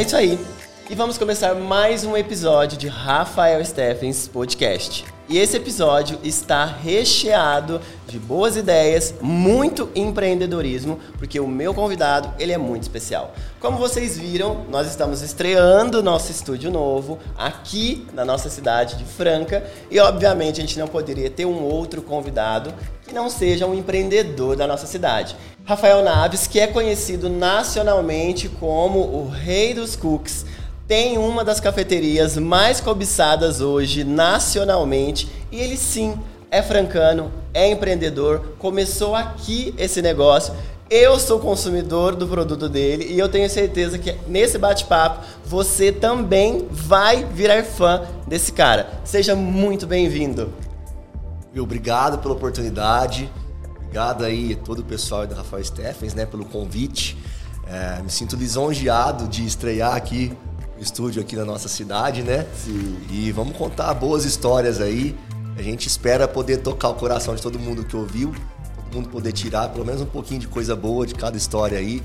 É isso aí. E vamos começar mais um episódio de Rafael Steffens Podcast. E esse episódio está recheado de boas ideias, muito empreendedorismo, porque o meu convidado, ele é muito especial. Como vocês viram, nós estamos estreando nosso estúdio novo aqui na nossa cidade de Franca, e obviamente a gente não poderia ter um outro convidado que não seja um empreendedor da nossa cidade. Rafael Naves, que é conhecido nacionalmente como o rei dos cookies, tem uma das cafeterias mais cobiçadas hoje nacionalmente e ele sim é francano, é empreendedor, começou aqui esse negócio. Eu sou consumidor do produto dele e eu tenho certeza que nesse bate-papo você também vai virar fã desse cara. Seja muito bem-vindo. Obrigado pela oportunidade. Obrigado aí todo o pessoal da Rafael Steffens, né, pelo convite. É, me sinto lisonjeado de estrear aqui estúdio aqui na nossa cidade, né? Sim. E vamos contar boas histórias aí. A gente espera poder tocar o coração de todo mundo que ouviu, todo mundo poder tirar pelo menos um pouquinho de coisa boa de cada história aí.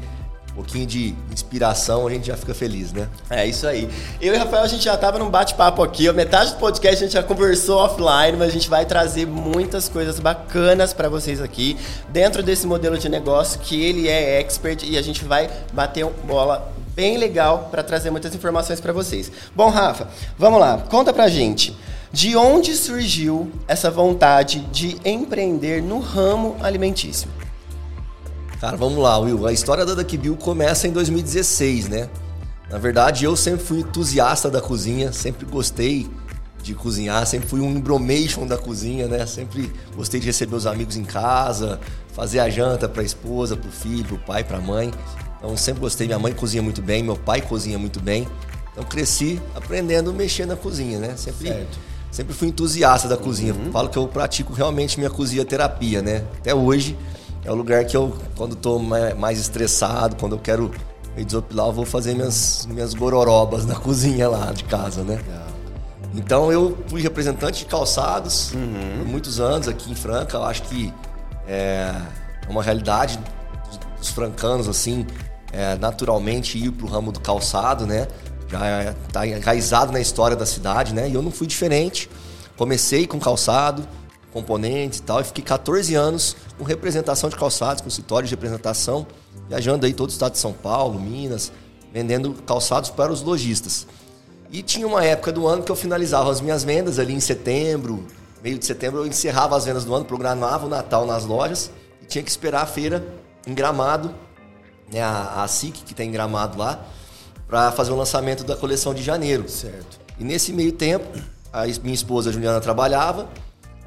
Um pouquinho de inspiração, a gente já fica feliz, né? É isso aí. Eu e Rafael, a gente já tava num bate-papo aqui. Metade do podcast a gente já conversou offline, mas a gente vai trazer muitas coisas bacanas para vocês aqui, dentro desse modelo de negócio que ele é expert e a gente vai bater bola bem legal para trazer muitas informações para vocês. Bom, Rafa, vamos lá, conta pra gente. De onde surgiu essa vontade de empreender no ramo alimentício? Cara, vamos lá, Will. A história da Duck Bill começa em 2016, né? Na verdade, eu sempre fui entusiasta da cozinha, sempre gostei de cozinhar, sempre fui um embromation da cozinha, né? Sempre gostei de receber os amigos em casa, fazer a janta para a esposa, para o filho, para o pai, para a mãe. Então sempre gostei, minha mãe cozinha muito bem, meu pai cozinha muito bem. Então cresci aprendendo a mexer na cozinha, né? Sempre, certo. sempre fui entusiasta da cozinha. Uhum. Falo que eu pratico realmente minha cozinha terapia, né? Até hoje é o lugar que eu, quando estou mais estressado, quando eu quero me desopilar, eu vou fazer minhas, minhas gororobas na cozinha lá de casa, né? Então eu fui representante de calçados uhum. por muitos anos aqui em Franca. Eu acho que é uma realidade dos francanos, assim, é, naturalmente ir para o ramo do calçado, né? Já está enraizado na história da cidade, né? E eu não fui diferente. Comecei com calçado, componentes e tal, e fiquei 14 anos com representação de calçados, com escritório de representação, viajando aí todo o estado de São Paulo, Minas, vendendo calçados para os lojistas. E tinha uma época do ano que eu finalizava as minhas vendas ali em setembro, meio de setembro, eu encerrava as vendas do ano, programava o Natal nas lojas e tinha que esperar a feira em Gramado né, a, a SIC, que tem gramado lá, para fazer o lançamento da coleção de janeiro. Certo. E nesse meio tempo, a minha esposa Juliana trabalhava,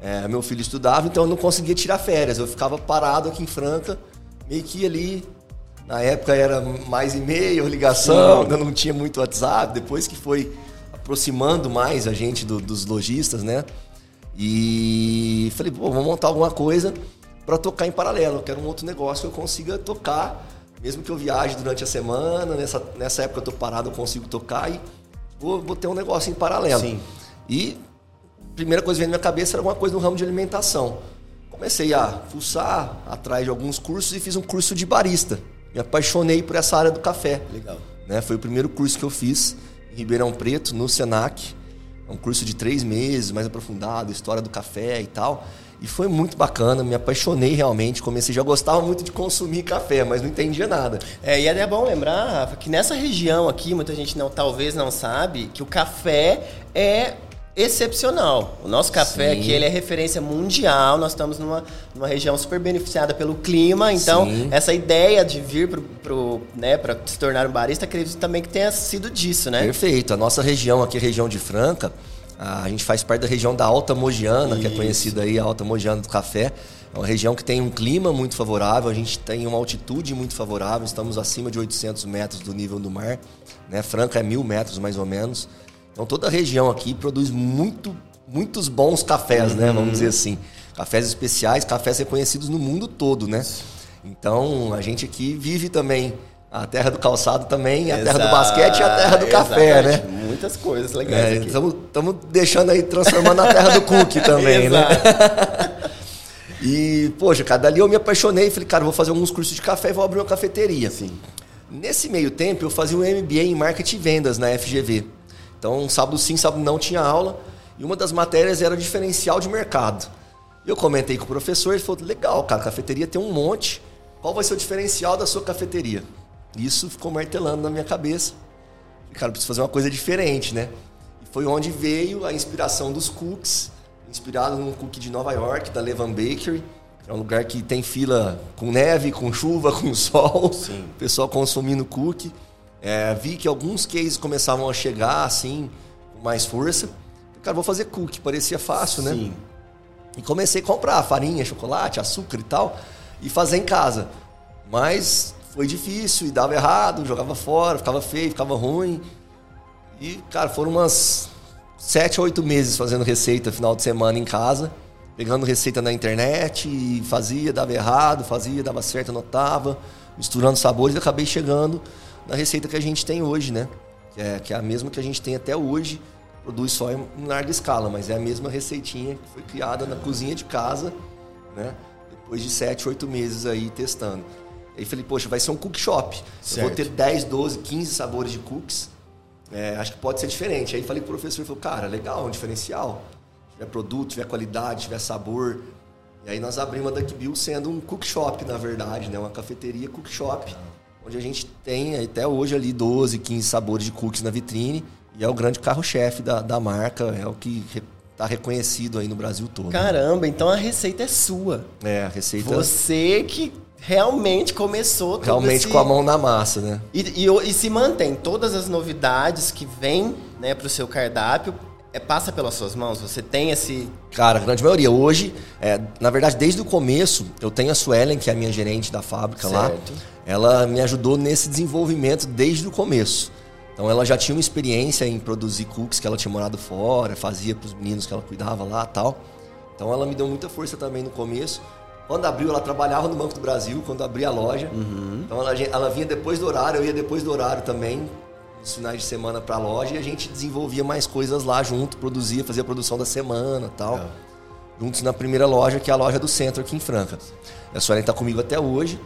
é, meu filho estudava, então eu não conseguia tirar férias. Eu ficava parado aqui em Franca, meio que ali. Na época era mais e-mail, ligação, ainda não tinha muito WhatsApp. Depois que foi aproximando mais a gente do, dos lojistas, né? E falei, pô, vamos montar alguma coisa para tocar em paralelo. Eu quero um outro negócio que eu consiga tocar mesmo que eu viaje durante a semana, nessa, nessa época eu tô parado, eu consigo tocar e vou, vou ter um negócio em paralelo. Sim. E a primeira coisa que veio na minha cabeça era alguma coisa no ramo de alimentação. Comecei a fuçar atrás de alguns cursos e fiz um curso de barista. Me apaixonei por essa área do café. Legal. Né? Foi o primeiro curso que eu fiz em Ribeirão Preto, no Senac. Um curso de três meses, mais aprofundado, história do café e tal. E foi muito bacana, me apaixonei realmente. Comecei, já gostava muito de consumir café, mas não entendia nada. É, e é bom lembrar, Rafa, que nessa região aqui, muita gente não, talvez não sabe, que o café é excepcional. O nosso café Sim. aqui ele é referência mundial. Nós estamos numa, numa região super beneficiada pelo clima. Então, Sim. essa ideia de vir para né, se tornar um barista, acredito também que tenha sido disso, né? Perfeito. A nossa região aqui, região de Franca, a gente faz parte da região da Alta Mogiana, Isso. que é conhecida aí, a Alta Mogiana do Café. É uma região que tem um clima muito favorável, a gente tem uma altitude muito favorável, estamos acima de 800 metros do nível do mar. Né? Franca é mil metros mais ou menos. Então toda a região aqui produz muito, muitos bons cafés, né? Vamos dizer assim. Cafés especiais, cafés reconhecidos no mundo todo, né? Então a gente aqui vive também a terra do calçado também, a terra do basquete e a terra do café, né? Muitas coisas legais. Estamos é, deixando aí, transformando a terra do cookie também, né? E, poxa, cara, dali eu me apaixonei e falei, cara, vou fazer alguns cursos de café e vou abrir uma cafeteria. Sim. Nesse meio tempo, eu fazia um MBA em Marketing e Vendas na FGV. Então, sábado sim, sábado não tinha aula. E uma das matérias era diferencial de mercado. Eu comentei com o professor, ele falou: legal, cara, cafeteria tem um monte. Qual vai ser o diferencial da sua cafeteria? Isso ficou martelando na minha cabeça. Cara, eu preciso fazer uma coisa diferente, né? E foi onde veio a inspiração dos cookies, inspirado num cookie de Nova York, da Levan Bakery. É um lugar que tem fila com neve, com chuva, com sol. Sim. O pessoal consumindo cookie. É, vi que alguns cases começavam a chegar assim, com mais força. Cara, vou fazer cookie, parecia fácil, né? Sim. E comecei a comprar farinha, chocolate, açúcar e tal, e fazer em casa. Mas foi difícil e dava errado, jogava fora, ficava feio, ficava ruim. E, cara, foram umas sete oito meses fazendo receita final de semana em casa, pegando receita na internet e fazia, dava errado, fazia, dava certo, anotava, misturando sabores e acabei chegando na receita que a gente tem hoje, né? Que é, que é a mesma que a gente tem até hoje produz só em larga escala, mas é a mesma receitinha que foi criada na cozinha de casa, né? Depois de 7, 8 meses aí testando. Aí falei, poxa, vai ser um cook shop. Eu vou ter 10, 12, 15 sabores de cookies. É, acho que pode ser diferente. Aí falei pro professor, ele falou, cara, legal, um diferencial. Tiver produto, tiver qualidade, tiver sabor. E aí nós abrimos a Duck Bill sendo um cook shop, na verdade, né? Uma cafeteria cook shop. Onde a gente tem até hoje ali 12, 15 sabores de cookies na vitrine e é o grande carro-chefe da, da marca, é o que está reconhecido aí no Brasil todo. Caramba, então a receita é sua. É, a receita. Você que realmente começou Realmente esse... com a mão na massa, né? E, e, e se mantém todas as novidades que vêm né, para o seu cardápio. É, passa pelas suas mãos? Você tem esse. Cara, a grande maioria. Hoje, é, na verdade, desde o começo, eu tenho a Suelen, que é a minha gerente da fábrica certo. lá. Ela me ajudou nesse desenvolvimento desde o começo. Então ela já tinha uma experiência em produzir cookies que ela tinha morado fora, fazia para os meninos que ela cuidava lá tal. Então ela me deu muita força também no começo. Quando abriu, ela trabalhava no Banco do Brasil, quando abri a loja. Uhum. Então ela, ela vinha depois do horário, eu ia depois do horário também, nos finais de semana para a loja, e a gente desenvolvia mais coisas lá junto, produzia, fazia a produção da semana tal. É. Juntos na primeira loja, que é a loja do centro aqui em Franca. A senhora está comigo até hoje.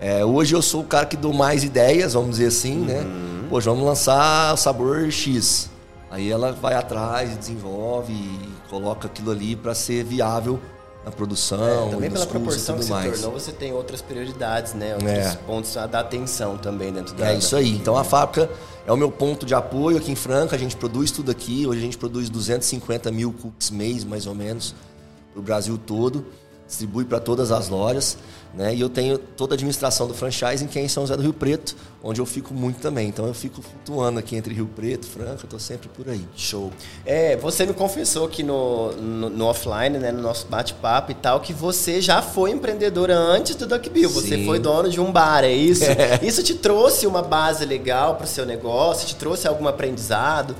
É, hoje eu sou o cara que dou mais ideias, vamos dizer assim, né? uhum. né? Poxa, vamos lançar o sabor X. Aí ela vai atrás, desenvolve e coloca aquilo ali para ser viável na produção. É, também pela proporção que se mais. tornou, você tem outras prioridades, né? Outros é. pontos a dar atenção também dentro da. É isso aí. Então a fábrica é o meu ponto de apoio aqui em Franca. A gente produz tudo aqui. Hoje a gente produz 250 mil cookies mês, mais ou menos, para o Brasil todo. Distribui para todas as lojas. Né? E eu tenho toda a administração do franchising que é em São José do Rio Preto, onde eu fico muito também. Então eu fico flutuando aqui entre Rio Preto, Franca, estou sempre por aí. Show. É, você me confessou aqui no, no, no offline, né, no nosso bate-papo e tal, que você já foi empreendedora antes do Duck Bill. Você foi dono de um bar, é isso? É. Isso te trouxe uma base legal para o seu negócio? Te trouxe algum aprendizado?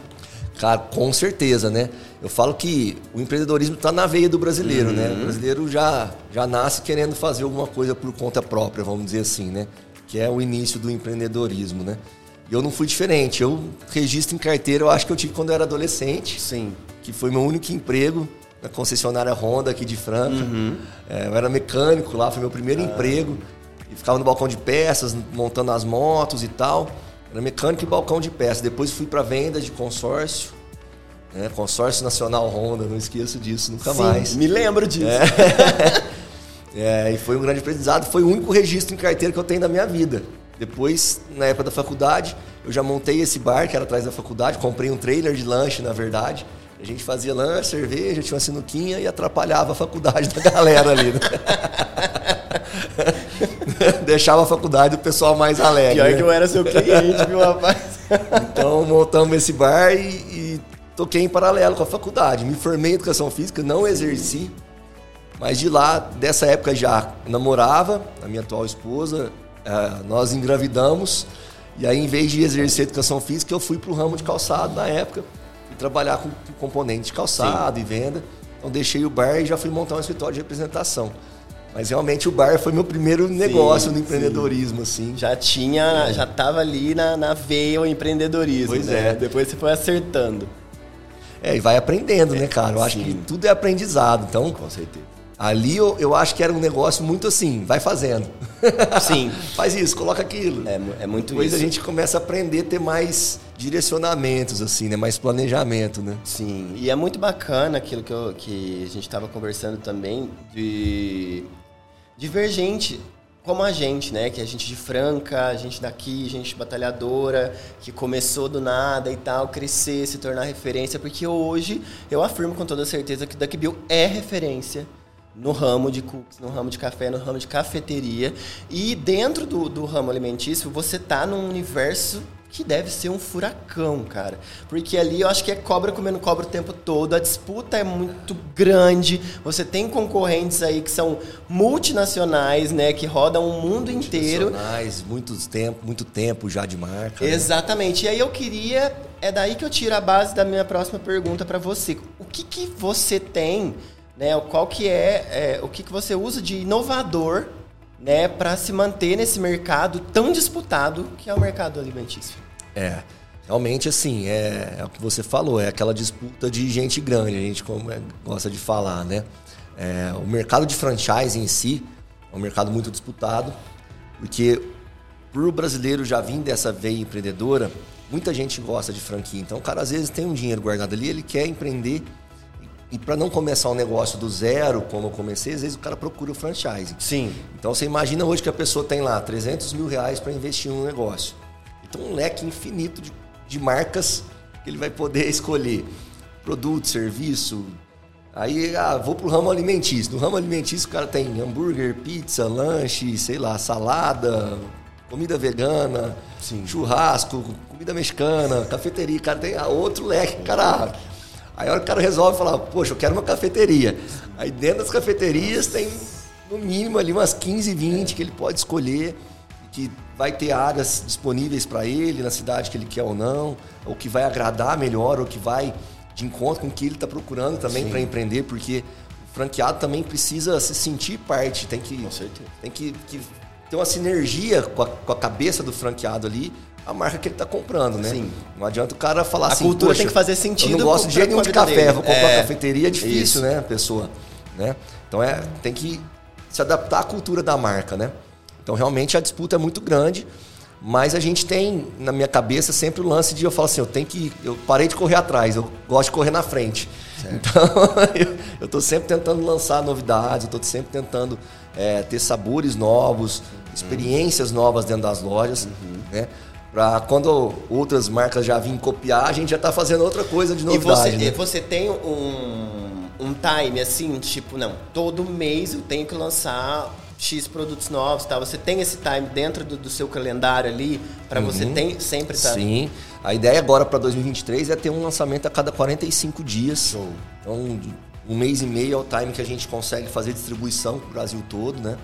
Cara, com certeza, né? Eu falo que o empreendedorismo está na veia do brasileiro, uhum. né? O uhum. brasileiro já, já nasce querendo fazer alguma coisa por conta própria, vamos dizer assim, né? Que é o início do empreendedorismo, né? E eu não fui diferente. Eu registro em carteira, eu acho que eu tive quando eu era adolescente. Sim. Que foi meu único emprego na concessionária Honda aqui de Franca. Uhum. É, eu era mecânico lá, foi meu primeiro ah. emprego. E ficava no balcão de peças, montando as motos e tal. Era mecânico e balcão de peças. Depois fui para venda de consórcio. Né? Consórcio Nacional Honda, não esqueço disso, nunca Sim, mais. Me lembro disso. É. é, e foi um grande aprendizado. Foi o único registro em carteira que eu tenho da minha vida. Depois, na época da faculdade, eu já montei esse bar que era atrás da faculdade. Comprei um trailer de lanche, na verdade. A gente fazia lanche, cerveja, tinha uma sinuquinha e atrapalhava a faculdade da galera ali. Né? Deixava a faculdade do pessoal mais alegre. Pior né? que eu era seu cliente, viu, rapaz? então montamos esse bar e, e, toquei em paralelo com a faculdade. Me formei em educação física, não exerci. Mas de lá, dessa época já namorava, a minha atual esposa, é, nós engravidamos. E aí, em vez de exercer educação física, eu fui para o ramo de calçado na época. e trabalhar com componente de calçado Sim. e venda. Então deixei o bar e já fui montar um escritório de representação. Mas realmente o bar foi meu primeiro negócio sim, no empreendedorismo, sim. assim. Já tinha, é. já tava ali na, na veia o empreendedorismo. Pois né? é. Depois você foi acertando. É, e vai aprendendo, né, cara? Eu sim. acho que tudo é aprendizado. Então, com certeza. Ali eu, eu acho que era um negócio muito assim, vai fazendo. Sim. Faz isso, coloca aquilo. É, é muito Depois isso. a gente começa a aprender a ter mais direcionamentos, assim, né? Mais planejamento, né? Sim, e é muito bacana aquilo que, eu, que a gente estava conversando também de, de ver gente como a gente, né? Que é gente de Franca, a gente daqui, gente batalhadora, que começou do nada e tal, crescer, se tornar referência, porque hoje eu afirmo com toda certeza que Duck Bill é referência no ramo de cookies, no ramo de café, no ramo de cafeteria. E dentro do, do ramo alimentício, você tá num universo que deve ser um furacão, cara. Porque ali eu acho que é cobra comendo cobra o tempo todo, a disputa é muito grande, você tem concorrentes aí que são multinacionais, né, que rodam o mundo inteiro. Multinacionais, muitos tempo, muito tempo já de marca. né? Exatamente. E aí eu queria, é daí que eu tiro a base da minha próxima pergunta para você. O que que você tem, né, qual que é, é o que que você usa de inovador, né, para se manter nesse mercado tão disputado que é o mercado alimentício? É. Realmente, assim, é, é o que você falou, é aquela disputa de gente grande, a gente como é, gosta de falar, né? É, o mercado de franchise em si é um mercado muito disputado, porque por o brasileiro já vir dessa veia empreendedora, muita gente gosta de franquia. Então, o cara às vezes tem um dinheiro guardado ali, ele quer empreender. E para não começar um negócio do zero, como eu comecei, às vezes o cara procura o franchise. Sim. Então, você imagina hoje que a pessoa tem lá 300 mil reais para investir em um negócio. Então, um leque infinito de, de marcas que ele vai poder escolher. Produto, serviço. Aí, ah, vou pro ramo alimentício. No ramo alimentício, o cara tem hambúrguer, pizza, lanche, sei lá, salada, comida vegana, Sim. churrasco, comida mexicana, cafeteria. O cara tem outro leque, cara. Aí a hora que o cara resolve falar, poxa, eu quero uma cafeteria. Aí dentro das cafeterias tem no mínimo ali umas 15, 20 que ele pode escolher, que vai ter áreas disponíveis para ele na cidade que ele quer ou não, ou que vai agradar melhor, ou que vai de encontro com o que ele está procurando também para empreender, porque o franqueado também precisa se sentir parte, tem que, tem que, que ter uma sinergia com a, com a cabeça do franqueado ali, a marca que ele está comprando, né? Sim. Não adianta o cara falar A assim, cultura "Poxa, tem que fazer Eu sentido não gosto de jeito a nenhum de café, dele. vou comprar É. uma cafeteria, é difícil, Isso. né, a pessoa, né? Então é, tem que se adaptar à cultura da marca, né? Então realmente a disputa é muito grande, mas a gente tem na minha cabeça sempre o lance de eu falar assim, eu tenho que eu parei de correr atrás, eu gosto de correr na frente. Então eu, eu tô sempre tentando lançar novidades, eu tô sempre tentando é, ter sabores novos, experiências novas dentro das lojas, né? Pra quando outras marcas já vêm copiar, a gente já tá fazendo outra coisa de E novidade. você, né? você tem um, um time assim, tipo, não, todo mês eu tenho que lançar X produtos novos, tá? Você tem esse time dentro do, do seu calendário ali para você tem, sempre estar. Uhum. Sim. A ideia agora para 2023 é ter um lançamento a cada 45 dias. Show. Então, um mês e meio é o time que a gente consegue fazer distribuição para o Brasil todo, né?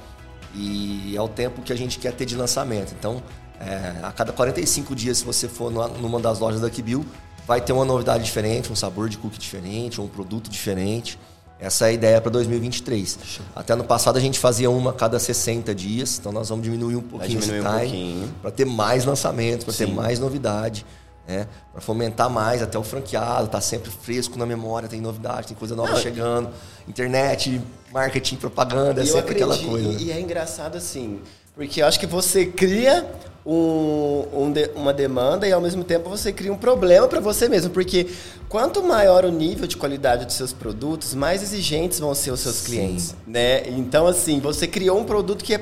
E é o tempo que a gente quer ter de lançamento. Então, é, a cada 45 dias, se você for numa- das lojas da Kibil, vai ter uma novidade diferente, um sabor de cookie diferente, um produto diferente. Essa é a ideia para 2023. Até no passado a gente fazia uma a cada 60 dias, então nós vamos diminuir um pouquinho esse diminuir um time pouquinho. para ter mais lançamentos, para ter mais novidade, né? Para fomentar mais até o franqueado, tá sempre fresco na memória, tem novidade, tem coisa nova Não, chegando, internet, marketing, propaganda, é sempre aquela acredito- coisa. né? E é engraçado assim, porque eu acho que você cria um- um de- uma demanda e ao mesmo tempo você cria um problema para você mesmo, porque quanto maior o nível de qualidade dos seus produtos, mais exigentes vão ser os seus Sim. clientes, né? Então assim, você criou um produto que é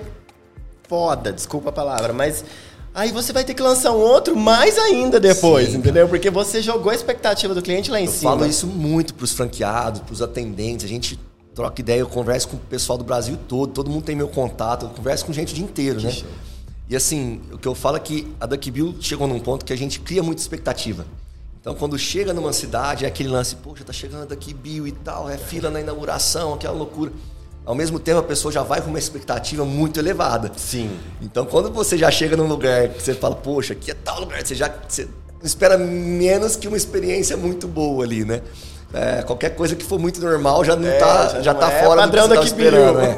foda, desculpa a palavra, mas aí você vai ter que lançar um outro mais ainda depois, Sim, entendeu? Porque você jogou a expectativa do cliente lá em Eu cima. falo isso muito pros franqueados, pros atendentes, a gente troca ideia, eu converso com o pessoal do Brasil todo, todo mundo tem meu contato, eu converso com gente o dia inteiro, né? show. E assim, o que eu falo é que a Duck Bill chegou num ponto que a gente cria muita expectativa. Então, quando chega numa cidade, é aquele lance, poxa, tá chegando a Duck Bill e tal, é fila na inauguração, aquela loucura. Ao mesmo tempo, a pessoa já vai com uma expectativa muito elevada. Sim. Então, quando você já chega num lugar que você fala, poxa, aqui é tal lugar, você já você espera menos que uma experiência muito boa ali, né? É, qualquer coisa que for muito normal já não É, tá, já já não tá é fora do que você tá esperando, né?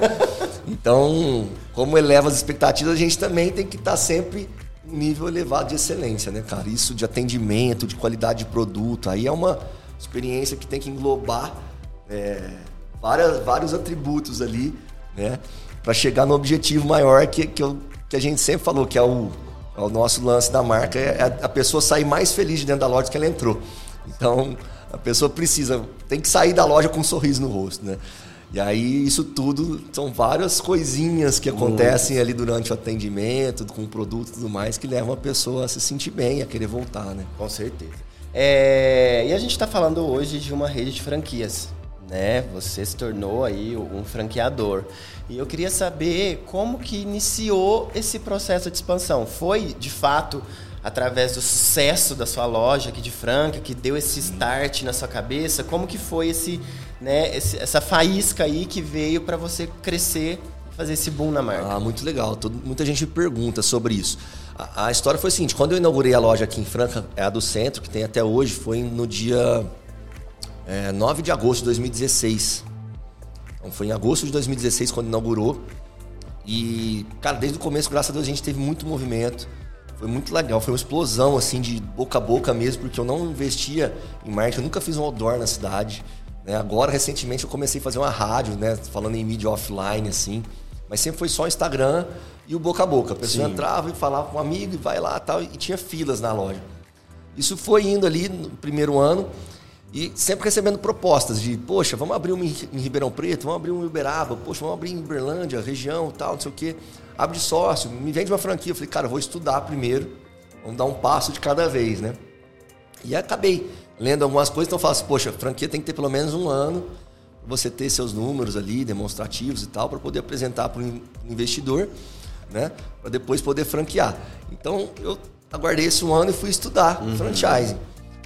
Então, como eleva as expectativas, a gente também tem que estar sempre em nível elevado de excelência, né, cara? Isso de atendimento, de qualidade de produto, aí é uma experiência que tem que englobar é, várias, vários atributos ali, né? Para chegar no objetivo maior que, que, eu, que a gente sempre falou, que é o, é o nosso lance da marca, é a pessoa sair mais feliz de dentro da loja que ela entrou. Então, a pessoa precisa, tem que sair da loja com um sorriso no rosto, né? E aí, isso tudo são várias coisinhas que acontecem ali durante o atendimento, com o produto e tudo mais, que levam a pessoa a se sentir bem, a querer voltar, né? Com certeza. É, e a gente está falando hoje de uma rede de franquias, né? Você se tornou aí um franqueador. E eu queria saber como que iniciou esse processo de expansão. Foi, de fato, através do sucesso da sua loja aqui de Franca, que deu esse start na sua cabeça? Como que foi esse, né, esse, essa faísca aí que veio para você crescer fazer esse boom na marca? Ah, muito legal. Todo, muita gente pergunta sobre isso. A, a, história foi a seguinte, quando eu inaugurei a loja aqui em Franca, é a do centro, que tem até hoje, foi no dia é, 9 de agosto de 2016. Então foi em agosto de 2016 quando inaugurou. E, cara, desde o começo, graças a Deus, a gente teve muito movimento. Foi muito legal, foi uma explosão assim de boca a boca mesmo, porque eu não investia em marketing, eu nunca fiz um outdoor na cidade. Né? Agora, recentemente, eu comecei a fazer uma rádio, né? falando em mídia offline, assim. Mas sempre foi só Instagram e o boca a boca. A pessoa Sim. entrava e falava com um amigo e vai lá tal, e tinha filas na loja. Isso foi indo ali no primeiro ano e sempre recebendo propostas de, poxa, vamos abrir um em Ribeirão Preto, vamos abrir um em Uberaba, poxa, vamos abrir em Uberlândia, região, tal, não sei o quê abre sócio, me vende uma franquia. Eu falei, cara, eu vou estudar primeiro, vamos dar um passo de cada vez, né? E acabei lendo algumas coisas, então eu falo assim, poxa, franquia tem que ter pelo menos um ano, você ter seus números ali, demonstrativos e tal, para poder apresentar para o investidor, né? Para depois poder franquear. Então eu aguardei esse um ano e fui estudar uhum. franchising.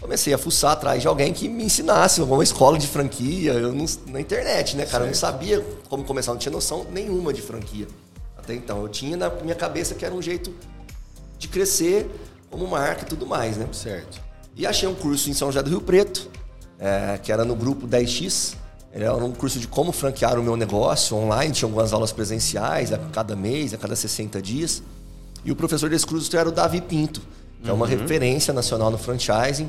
Comecei a fuçar atrás de alguém que me ensinasse, alguma escola de franquia, eu não, na internet, né, cara? Certo. Eu não sabia como começar, não tinha noção nenhuma de franquia. Até então, eu tinha na minha cabeça que era um jeito de crescer como marca e tudo mais, né? Certo. E achei um curso em São José do Rio Preto, é, que era no grupo 10X. Ele era um curso de como franquear o meu negócio online, tinha algumas aulas presenciais a cada mês, a cada 60 dias. E o professor desse curso era o Davi Pinto, que uhum. é uma uhum. referência nacional no franchising.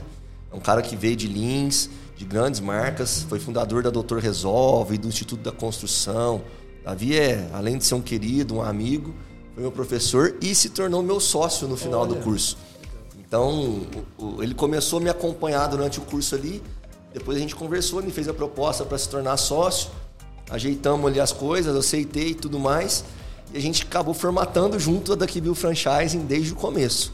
É um cara que veio de Lins, de grandes marcas, foi fundador da Doutor Resolve, do Instituto da Construção, Davi é, além de ser um querido, um amigo, foi meu professor e se tornou meu sócio no final Olha. do curso. Então, ele começou a me acompanhar durante o curso ali. Depois a gente conversou, ele fez a proposta para se tornar sócio. Ajeitamos ali as coisas, aceitei e tudo mais. E a gente acabou formatando junto a Daqui Bill Franchising desde o começo.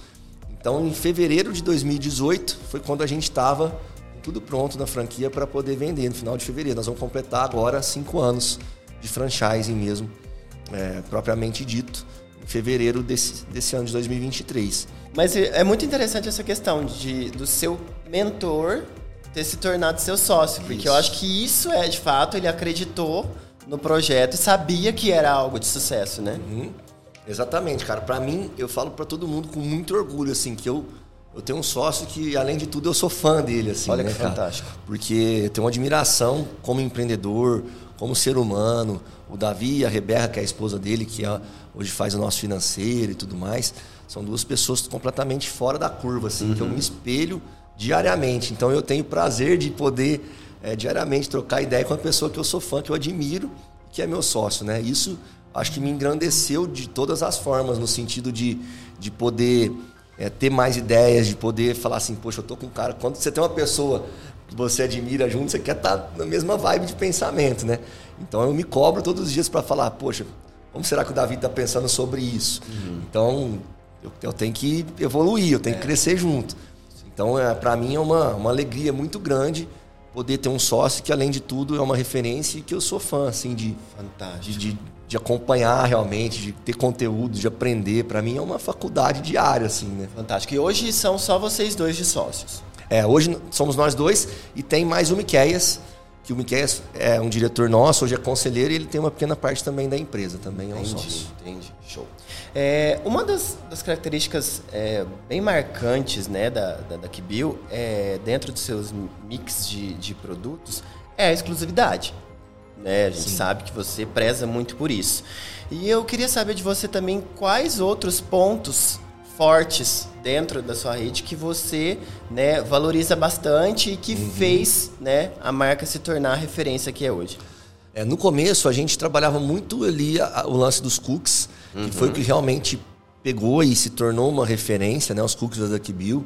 Então, em fevereiro de 2018, foi quando a gente estava tudo pronto na franquia para poder vender no final de fevereiro. Nós vamos completar agora cinco anos de franchising mesmo, é, propriamente dito, em fevereiro desse, desse ano de 2023. Mas é muito interessante essa questão de, do seu mentor ter se tornado seu sócio, porque isso. eu acho que isso é, de fato, ele acreditou no projeto e sabia que era algo de sucesso, né? Uhum. Exatamente, cara. Para mim, eu falo para todo mundo com muito orgulho, assim, que eu, eu tenho um sócio que, além de tudo, eu sou fã dele, assim. Olha né, que cara? fantástico. Porque eu tenho uma admiração como empreendedor, como ser humano. O Davi e a Rebeca, que é a esposa dele, que é, hoje faz o nosso financeiro e tudo mais, são duas pessoas completamente fora da curva, assim, uhum. que eu me espelho diariamente. Então eu tenho prazer de poder é, diariamente trocar ideia com uma pessoa que eu sou fã, que eu admiro, que é meu sócio, né? Isso acho que me engrandeceu de todas as formas, no sentido de, de poder é, ter mais ideias, de poder falar assim, poxa, eu tô com um cara. Quando você tem uma pessoa você admira junto, você quer estar tá na mesma vibe de pensamento, né? Então eu me cobro todos os dias para falar, poxa, como será que o Davi está pensando sobre isso? Uhum. Então eu, eu, tenho que evoluir, eu tenho é. que crescer junto. Então é, para mim é uma, uma alegria muito grande poder ter um sócio que além de tudo é uma referência e que eu sou fã assim de de, de, de acompanhar realmente, de ter conteúdo, de aprender. Para mim é uma faculdade diária assim, né? Fantástico. E hoje são só vocês dois de sócios? É, hoje somos nós dois e tem mais o Miqueias, que o Miqueias é um diretor nosso, hoje é conselheiro e ele tem uma pequena parte também da empresa, também é um entendi, sócio. Entendi, show. É, uma das, das características é, bem marcantes né, da, da, da Kibil, é, dentro dos seus mix de, de produtos, é a exclusividade. Né? A gente Sim. sabe que você preza muito por isso. E eu queria saber de você também quais outros pontos fortes dentro da sua rede que você né, valoriza bastante e que uhum. fez né, a marca se tornar a referência que é hoje? É, no começo a gente trabalhava muito ali a, a, o lance dos cookies, uhum. que foi o que realmente pegou e se tornou uma referência, né? Os cookies da Duck Bill,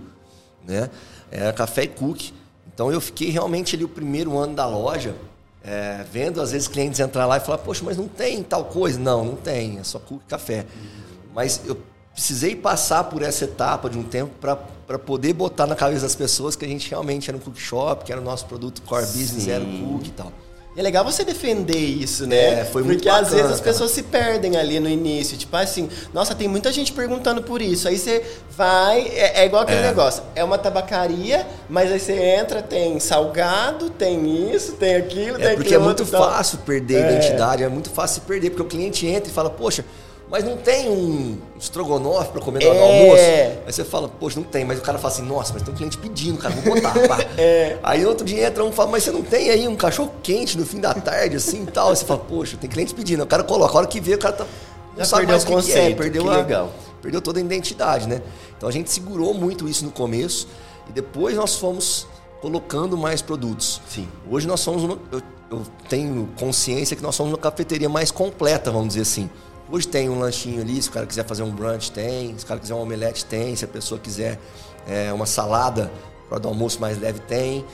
né? Era café e cookie. Então eu fiquei realmente ali o primeiro ano da loja, é, vendo às vezes clientes entrar lá e falar, poxa, mas não tem tal coisa. Não, não tem, é só cookie e café. Uhum. Mas eu precisei passar por essa etapa de um tempo para poder botar na cabeça das pessoas que a gente realmente era um cookie shop, que era o nosso produto core Sim. business, era o cookie e tal. E é legal você defender isso, né? É, foi muito Porque bacana, às vezes as pessoas se perdem ali no início. Tipo assim, nossa, tem muita gente perguntando por isso. Aí você vai. É, é igual aquele é. negócio. É uma tabacaria, mas aí você entra, tem salgado, tem isso, tem aquilo, é tem Porque é muito fácil perder a é. identidade, é muito fácil perder, porque o cliente entra e fala, poxa mas não tem um estrogonofe para comer no é. almoço. Aí você fala, poxa, não tem. Mas o cara fala assim, nossa, mas tem um cliente pedindo, cara, vou botar. é. Aí outro dia entra um e fala, mas você não tem aí um cachorro quente no fim da tarde, assim e tal. Aí você fala, poxa, tem cliente pedindo. O cara coloca, a hora que vê, o cara tá, não Já sabe mais o que, conceito, que é. Perdeu, que a, legal. perdeu toda a identidade, né? Então a gente segurou muito isso no começo e depois nós fomos colocando mais produtos. Sim. Hoje nós somos uma, eu, eu tenho consciência que nós somos uma cafeteria mais completa, vamos dizer assim. Hoje tem um lanchinho ali, se o cara quiser fazer um brunch, tem. Se o cara quiser um omelete, tem. Se a pessoa quiser é, uma salada para do almoço mais leve, tem.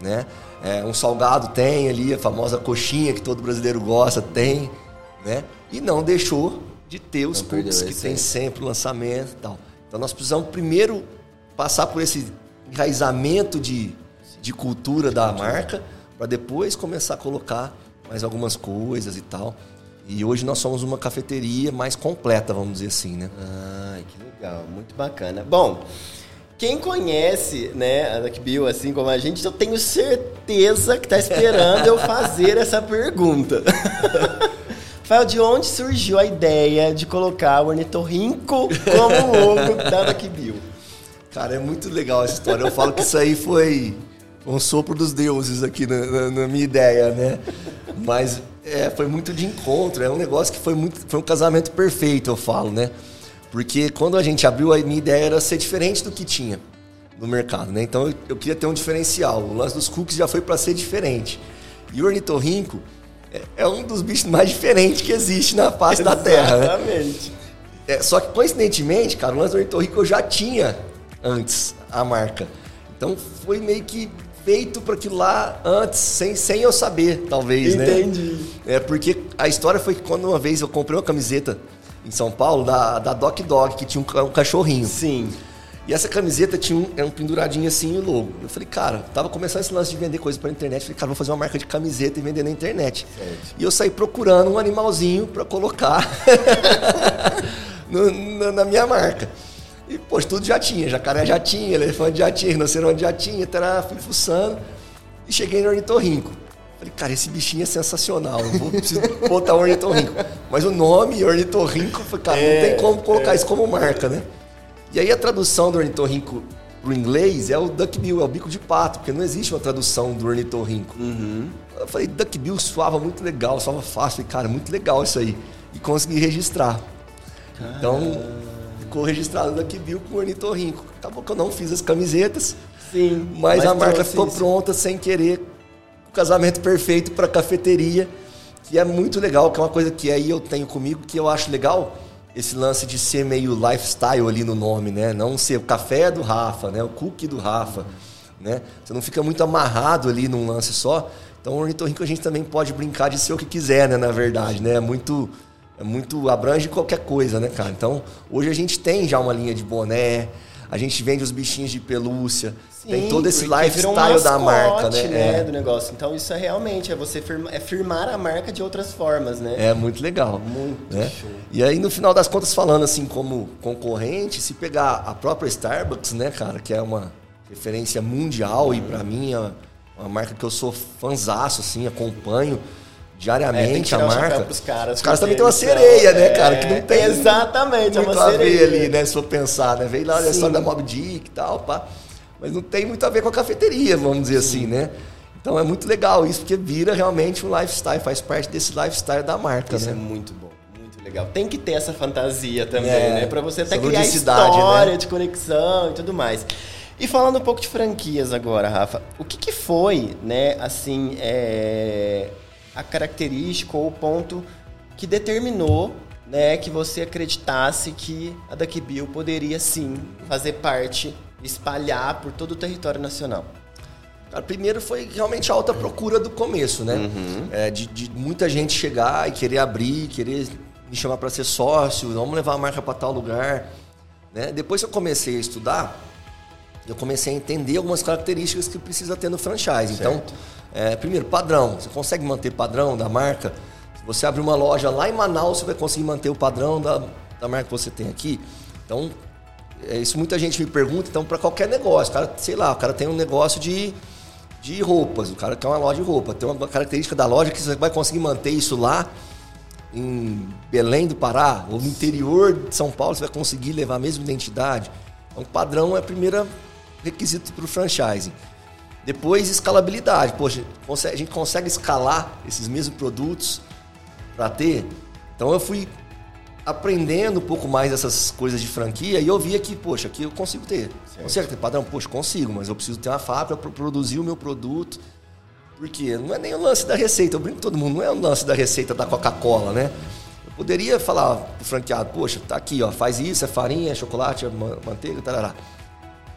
Né? É, um salgado tem ali, a famosa coxinha que todo brasileiro gosta, tem. Né? E não deixou de ter os cookies que tem sempre o lançamento e tal. Então nós precisamos primeiro passar por esse enraizamento de, de cultura da marca para depois começar a colocar mais algumas coisas e tal. E hoje nós somos uma cafeteria mais completa, vamos dizer assim, né? Ah, que legal, muito bacana. Bom, quem conhece, né, a Duck Bill, assim como a gente, eu tenho certeza que está esperando eu fazer essa pergunta. Rafael, de onde surgiu a ideia de colocar o ornitorrinco como logo da Duck Bill? Cara, é muito legal essa história. Eu falo que isso aí foi um sopro dos deuses aqui na, na, na minha ideia, né? Mas é, foi muito de encontro. É um negócio que foi muito. Foi um casamento perfeito, eu falo, né? Porque quando a gente abriu, a minha ideia era ser diferente do que tinha no mercado, né? Então eu, eu queria ter um diferencial. O lance dos cookies já foi para ser diferente. E o ornitorrinco é, é, um dos bichos mais diferentes que existe na face da Terra, né? Exatamente. É, só que coincidentemente, cara, o lance do ornitorrinco eu já tinha antes a marca. Então foi meio que feito para aquilo lá antes, sem, sem eu saber, talvez, Entendi. né? Entendi. É porque a história foi que quando uma vez eu comprei uma camiseta em São Paulo da, da Doc Dog, que tinha um, um cachorrinho. Sim. E essa camiseta tinha um, era um penduradinho assim o logo. Eu falei, cara, tava começando esse lance de vender coisas pela internet. Falei, cara, vou fazer uma marca de camiseta e vender na internet. Certo. E eu saí procurando um animalzinho para colocar no, na, na minha marca. E, poxa, tudo já tinha. Jacaré já tinha, elefante já tinha, rinoceronte já tinha, tará, fui fuçando. E cheguei no ornitorrinco. Falei, cara, esse bichinho é sensacional. Eu vou, preciso botar o ornitorrinco. Mas o nome ornitorrinco, cara, é, não tem como colocar é. isso como marca, né? E aí a tradução do ornitorrinco pro inglês é o duckbill, é o bico de pato, porque não existe uma tradução do ornitorrinco. Uhum. Eu falei, duckbill soava muito legal, soava fácil. Falei, cara, muito legal isso aí. E consegui registrar. Caramba. Então ficou registrado da Kibil com o ornitorrinco. Acabou que eu não fiz as camisetas. Sim. Mas, mas a marca ficou pronta sem querer. O casamento perfeito para cafeteria, que é muito legal, que é uma coisa que aí eu tenho comigo que eu acho legal. Esse lance de ser meio lifestyle ali no nome, né? Não ser o café do Rafa, né? O cookie do Rafa, né? Você não fica muito amarrado ali num lance só. Então o ornitorrinco a gente também pode brincar de ser o que quiser, né? Na verdade, né? É muito é muito abrange qualquer coisa, né, cara? Então, hoje a gente tem já uma linha de boné, a gente vende os bichinhos de pelúcia, Sim, tem todo esse lifestyle um da marca, né? né é. do negócio. Então isso é realmente é você firma, é firmar a marca de outras formas, né? É muito legal. Muito né? show. E aí no final das contas falando assim como concorrente, se pegar a própria Starbucks, né, cara, que é uma referência mundial e para mim é uma marca que eu sou fanzaço assim, acompanho diariamente é, a marca. Os caras, os caras também têm uma sereia, né, cara? Que não tem. Exatamente, é muito é a ver ali, né? Se for pensar, né? Veio lá a história da Mob Dick e tal, pá. Mas não tem muito a ver com a cafeteria, vamos dizer Sim. assim, né? Então é muito legal isso, porque vira realmente um lifestyle, faz parte desse lifestyle da marca, isso né? é muito bom. muito Legal. Tem que ter essa fantasia também, é, né? Para você até criar né? história né? de conexão e tudo mais. E falando um pouco de franquias agora, Rafa, o que, que foi, né, assim, é, a característica ou o ponto que determinou né, que você acreditasse que a Duck Bill poderia sim fazer parte, espalhar por todo o território nacional? Cara, primeiro foi realmente a alta procura do começo, né? Uhum. É, de, de, muita gente chegar e querer abrir, querer me chamar para ser sócio, vamos levar a marca para tal lugar. Né? Depois que eu comecei a estudar, eu comecei a entender algumas características que precisa ter no franchise. Então, certo. Então, é, primeiro, padrão. Você consegue manter padrão da marca? Se você abrir uma loja lá em Manaus, você vai conseguir manter o padrão da, da marca que você tem aqui. Então, é, isso muita gente me pergunta. Então, para qualquer negócio, cara, sei lá, o cara tem um negócio de de roupas. O cara quer uma loja de roupa. Tem uma característica da loja que você vai conseguir manter isso lá em Belém do Pará ou no interior de São Paulo, você vai conseguir levar a mesma identidade. Então, padrão é o primeiro requisito para o franchising. Depois, escalabilidade. Poxa, a gente consegue escalar esses mesmos produtos para ter. Então, eu fui aprendendo um pouco mais essas coisas de franquia e eu via que, poxa, aqui eu consigo ter. Certo. Consigo ter padrão? Poxa, consigo, mas eu preciso ter uma fábrica para produzir o meu produto. Porque não é nem o lance da receita, eu brinco com todo mundo, não é o lance da receita da Coca-Cola, né? Eu poderia falar pro franqueado, poxa, tá aqui, ó, faz isso, é farinha, é chocolate, é manteiga, tarará.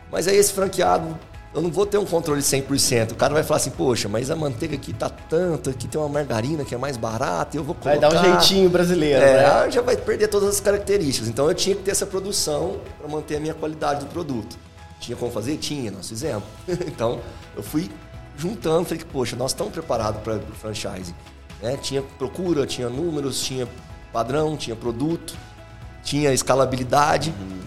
Mas aí esse franqueado eu não vou ter um controle 100%. O cara vai falar assim, poxa, mas a manteiga aqui tá tanto, aqui tem uma margarina que é mais barata, eu vou colocar... Vai dar um jeitinho brasileiro, é, né? já vai perder todas as características. Então eu tinha que ter essa produção para manter a minha qualidade do produto. Tinha como fazer? Tinha, nós fizemos. então eu fui juntando, falei que, poxa, nós estamos preparados para o franchise. Né? Tinha procura, tinha números, tinha padrão, tinha produto, tinha escalabilidade. Uhum.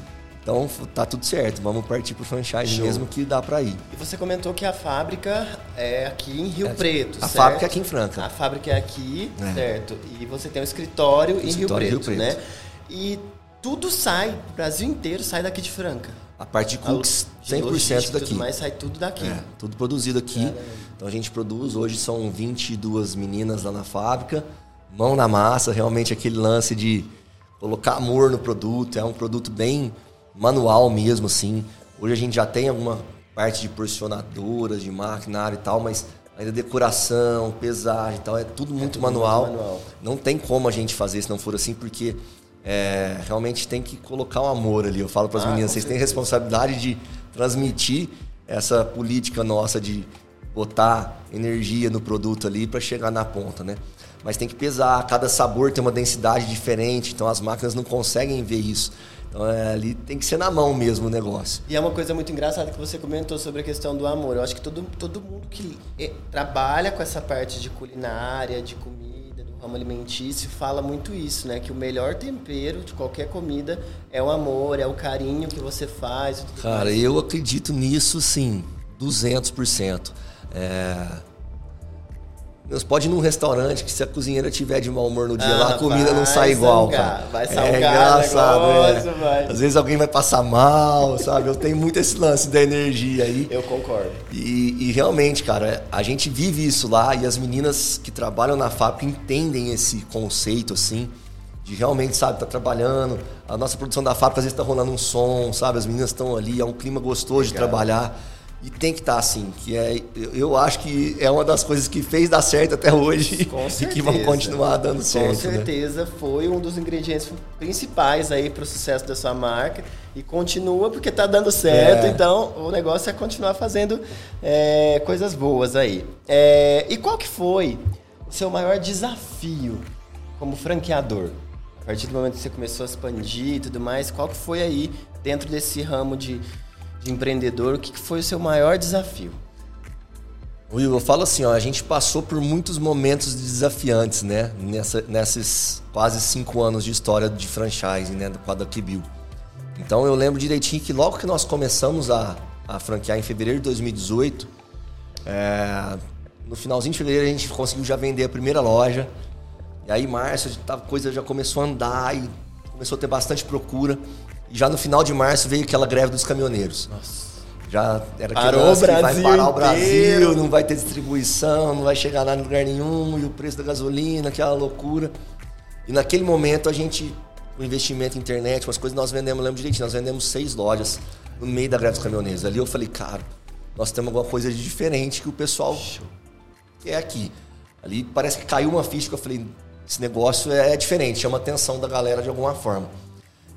Então tá tudo certo, vamos partir pro franchise Show. mesmo que dá para ir. E você comentou que a fábrica é aqui em Rio é, Preto, A certo? fábrica é aqui em Franca. A fábrica é aqui, é. certo? E você tem um escritório, em escritório Rio, Preto, Rio Preto, né? E tudo sai, o Brasil inteiro sai daqui de Franca. A parte de cookies, 100% daqui. Tudo mais sai tudo daqui. É, tudo produzido aqui. Então a gente produz, hoje são 22 meninas lá na fábrica, mão na massa, realmente aquele lance de colocar amor no produto, é um produto bem manual mesmo, assim. Hoje a gente já tem alguma parte de porcionadoras, de maquinário e tal, mas ainda decoração, pesagem e tal, é tudo muito, é tudo manual. muito manual. Não tem como a gente fazer se não for assim, porque é, realmente tem que colocar um amor ali. Eu falo para as ah, meninas, vocês têm responsabilidade de transmitir essa política nossa de botar energia no produto ali para chegar na ponta, né? Mas tem que pesar, cada sabor tem uma densidade diferente, então as máquinas não conseguem ver isso. Então é, ali tem que ser na mão mesmo o negócio. E é uma coisa muito engraçada que você comentou sobre a questão do amor. Eu acho que todo, todo mundo que é, trabalha com essa parte de culinária, de comida, do ramo alimentício, fala muito isso, né? Que o melhor tempero de qualquer comida é o amor, é o carinho que você faz. Cara, mais. eu acredito nisso sim, 200%. É nós pode ir num restaurante que se a cozinheira tiver de mau humor no dia, ah, lá a comida não sai igual, cara. Vai salgar, é engraçado, negócio, é. Vai. Às vezes alguém vai passar mal, sabe? Eu tenho muito esse lance da energia aí. Eu concordo. E, e, realmente, cara, a gente vive isso lá e as meninas que trabalham na fábrica entendem esse conceito, assim, de realmente, sabe, tá trabalhando. A nossa produção da fábrica às vezes tá rolando um som, sabe? As meninas estão ali, é um clima gostoso Legal. de trabalhar. E tem que estar tá assim, que é, eu acho que é uma das coisas que fez dar certo até hoje Com e que vão continuar dando certo. Com né? certeza né? foi um dos ingredientes principais aí para o sucesso da sua marca e continua porque está dando certo. É. Então o negócio é continuar fazendo é, coisas boas aí. É, e qual que foi o seu maior desafio como franqueador? A partir do momento que você começou a expandir e tudo mais, qual que foi aí dentro desse ramo de de empreendedor, o que foi o seu maior desafio? Will, eu falo assim, ó, a gente passou por muitos momentos desafiantes, né? Nessa, nesses quase cinco anos de história de franchising, né? Do quadro Bill. Então eu lembro direitinho que logo que nós começamos a, a franquear em fevereiro de 2018, é, no finalzinho de fevereiro a gente conseguiu já vender a primeira loja. E aí, em março, a coisa já começou a andar e começou a ter bastante procura. Já no final de março veio aquela greve dos caminhoneiros. Nossa. Já era que o Brasil vai parar o Brasil, não vai ter distribuição, não vai chegar lá em lugar nenhum, e o preço da gasolina, aquela loucura. E naquele momento a gente, o investimento em internet, umas coisas nós vendemos, lembro direitinho, nós vendemos seis lojas no meio da greve dos caminhoneiros. Ali eu falei, cara, nós temos alguma coisa de diferente que o pessoal quer aqui. Ali parece que caiu uma ficha que eu falei, esse negócio é diferente, chama a atenção da galera de alguma forma.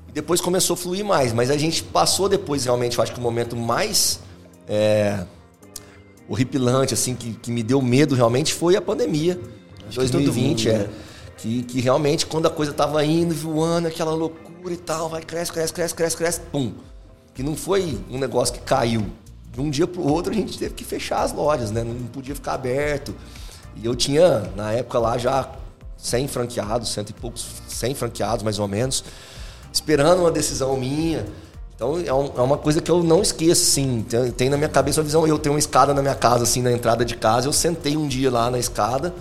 E depois começou a fluir mais, mas a gente passou depois realmente, eu acho que o momento mais é, horripilante, assim, que, que me deu medo realmente foi a pandemia. Acho 2020, mundo, é. Né? Que, que realmente, quando a coisa tava indo, voando, aquela loucura e tal, vai, cresce, cresce, cresce, cresce, cresce, pum. Que não foi um negócio que caiu. De um dia pro outro a gente teve que fechar as lojas, né? Não podia ficar aberto. E eu tinha, na época lá, já 100 franqueados, cento e poucos, 100 franqueados mais ou menos, esperando uma decisão minha. Então é, um, é, uma coisa que eu não esqueço, assim. Tem, tem, na minha cabeça a visão. Eu tenho uma escada na minha casa, assim, na entrada de casa. Eu sentei um dia lá na escada.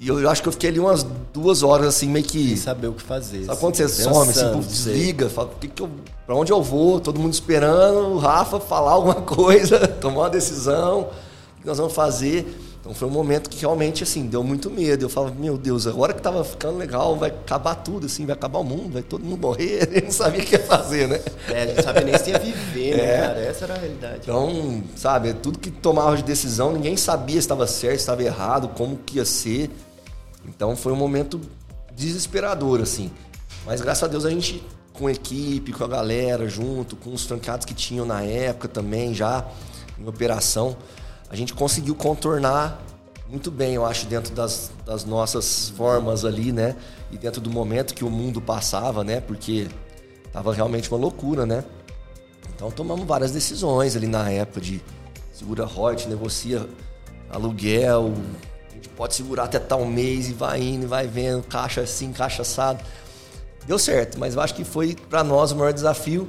E eu acho que eu fiquei ali umas duas horas, assim, meio que. Sem saber o que fazer. Sabe quando você some, assim, desliga, fala, que que eu, pra onde eu vou? Todo mundo esperando, o Rafa falar alguma coisa, tomar uma decisão, o que nós vamos fazer. Então foi um momento que realmente, assim, deu muito medo. Eu falava, meu Deus, agora que tava ficando legal, vai acabar tudo, assim, vai acabar o mundo, vai todo mundo morrer. Eu não sabia o que ia fazer, né? É, a gente não sabia nem se ia viver, né, é. cara? Essa era a realidade. Então, sabe, tudo que tomava de decisão, ninguém sabia se estava certo, se estava errado, como que ia ser. Então foi um momento desesperador, assim. Mas graças a Deus a gente, com a equipe, com a galera, junto, com os franqueados que tinham na época também, já em operação, a gente conseguiu contornar muito bem, eu acho, dentro das, das nossas formas ali, né? E dentro do momento que o mundo passava, né? Porque tava realmente uma loucura, né? Então tomamos várias decisões ali na época de segura royalties, negocia aluguel, a gente pode segurar até tal mês e vai indo, vai vendo, caixa assim, caixa assado. Deu certo, mas eu acho que foi para nós o maior desafio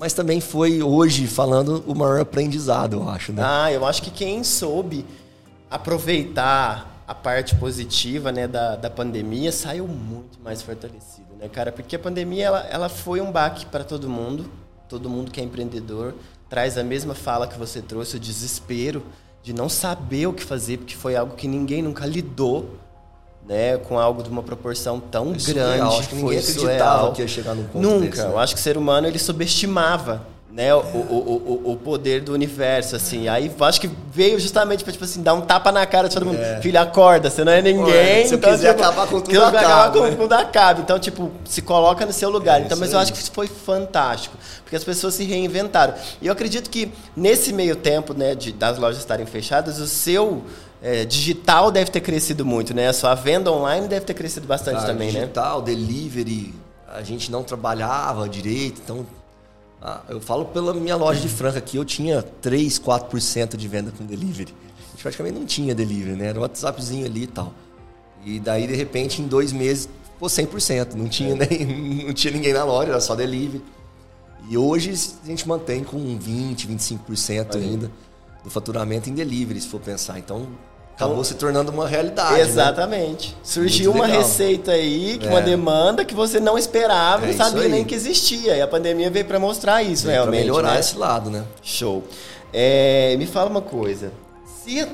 mas também foi hoje, falando, o maior aprendizado, eu acho, né? Ah, eu acho que quem soube aproveitar a parte positiva né, da, da pandemia saiu muito mais fortalecido, né, cara? Porque a pandemia ela, ela foi um baque para todo mundo, todo mundo que é empreendedor traz a mesma fala que você trouxe, o desespero de não saber o que fazer, porque foi algo que ninguém nunca lidou né, com algo de uma proporção tão Isso grande. Real. Acho que ninguém acreditava que ia chegar num ponto Nunca. Desse, né? Eu acho que o ser humano ele subestimava né, o, o, o, o poder do universo, assim. Aí acho que veio justamente para tipo assim, dar um tapa na cara de todo mundo. É. Filho, acorda, você não é ninguém. se então, quiser tipo, acabar com tudo, acaba, acabar com né? tudo acaba. Então, tipo, se coloca no seu lugar. É, então, mas eu acho que isso foi fantástico, porque as pessoas se reinventaram. E eu acredito que nesse meio tempo, né, de, das lojas estarem fechadas, o seu é, digital deve ter crescido muito, né? A sua venda online deve ter crescido bastante ah, também, digital, né? Digital, delivery, a gente não trabalhava direito, então ah, eu falo pela minha loja de franca aqui, eu tinha 3, 4% de venda com delivery. A gente praticamente não tinha delivery, né? Era um WhatsAppzinho ali e tal. E daí, de repente, em dois meses, pô, 100%. Não tinha, é. nem, não tinha ninguém na loja, era só delivery. E hoje a gente mantém com 20, 25% Aí. ainda do faturamento em delivery, se for pensar. Então, acabou então, se tornando uma realidade. Né? Exatamente. Né? Surgiu uma receita aí, que é. uma demanda que você não esperava, é não sabia nem que existia. E a pandemia veio para mostrar isso, veio realmente. Pra melhorar né? esse lado, né? Show. É, me fala uma coisa. Se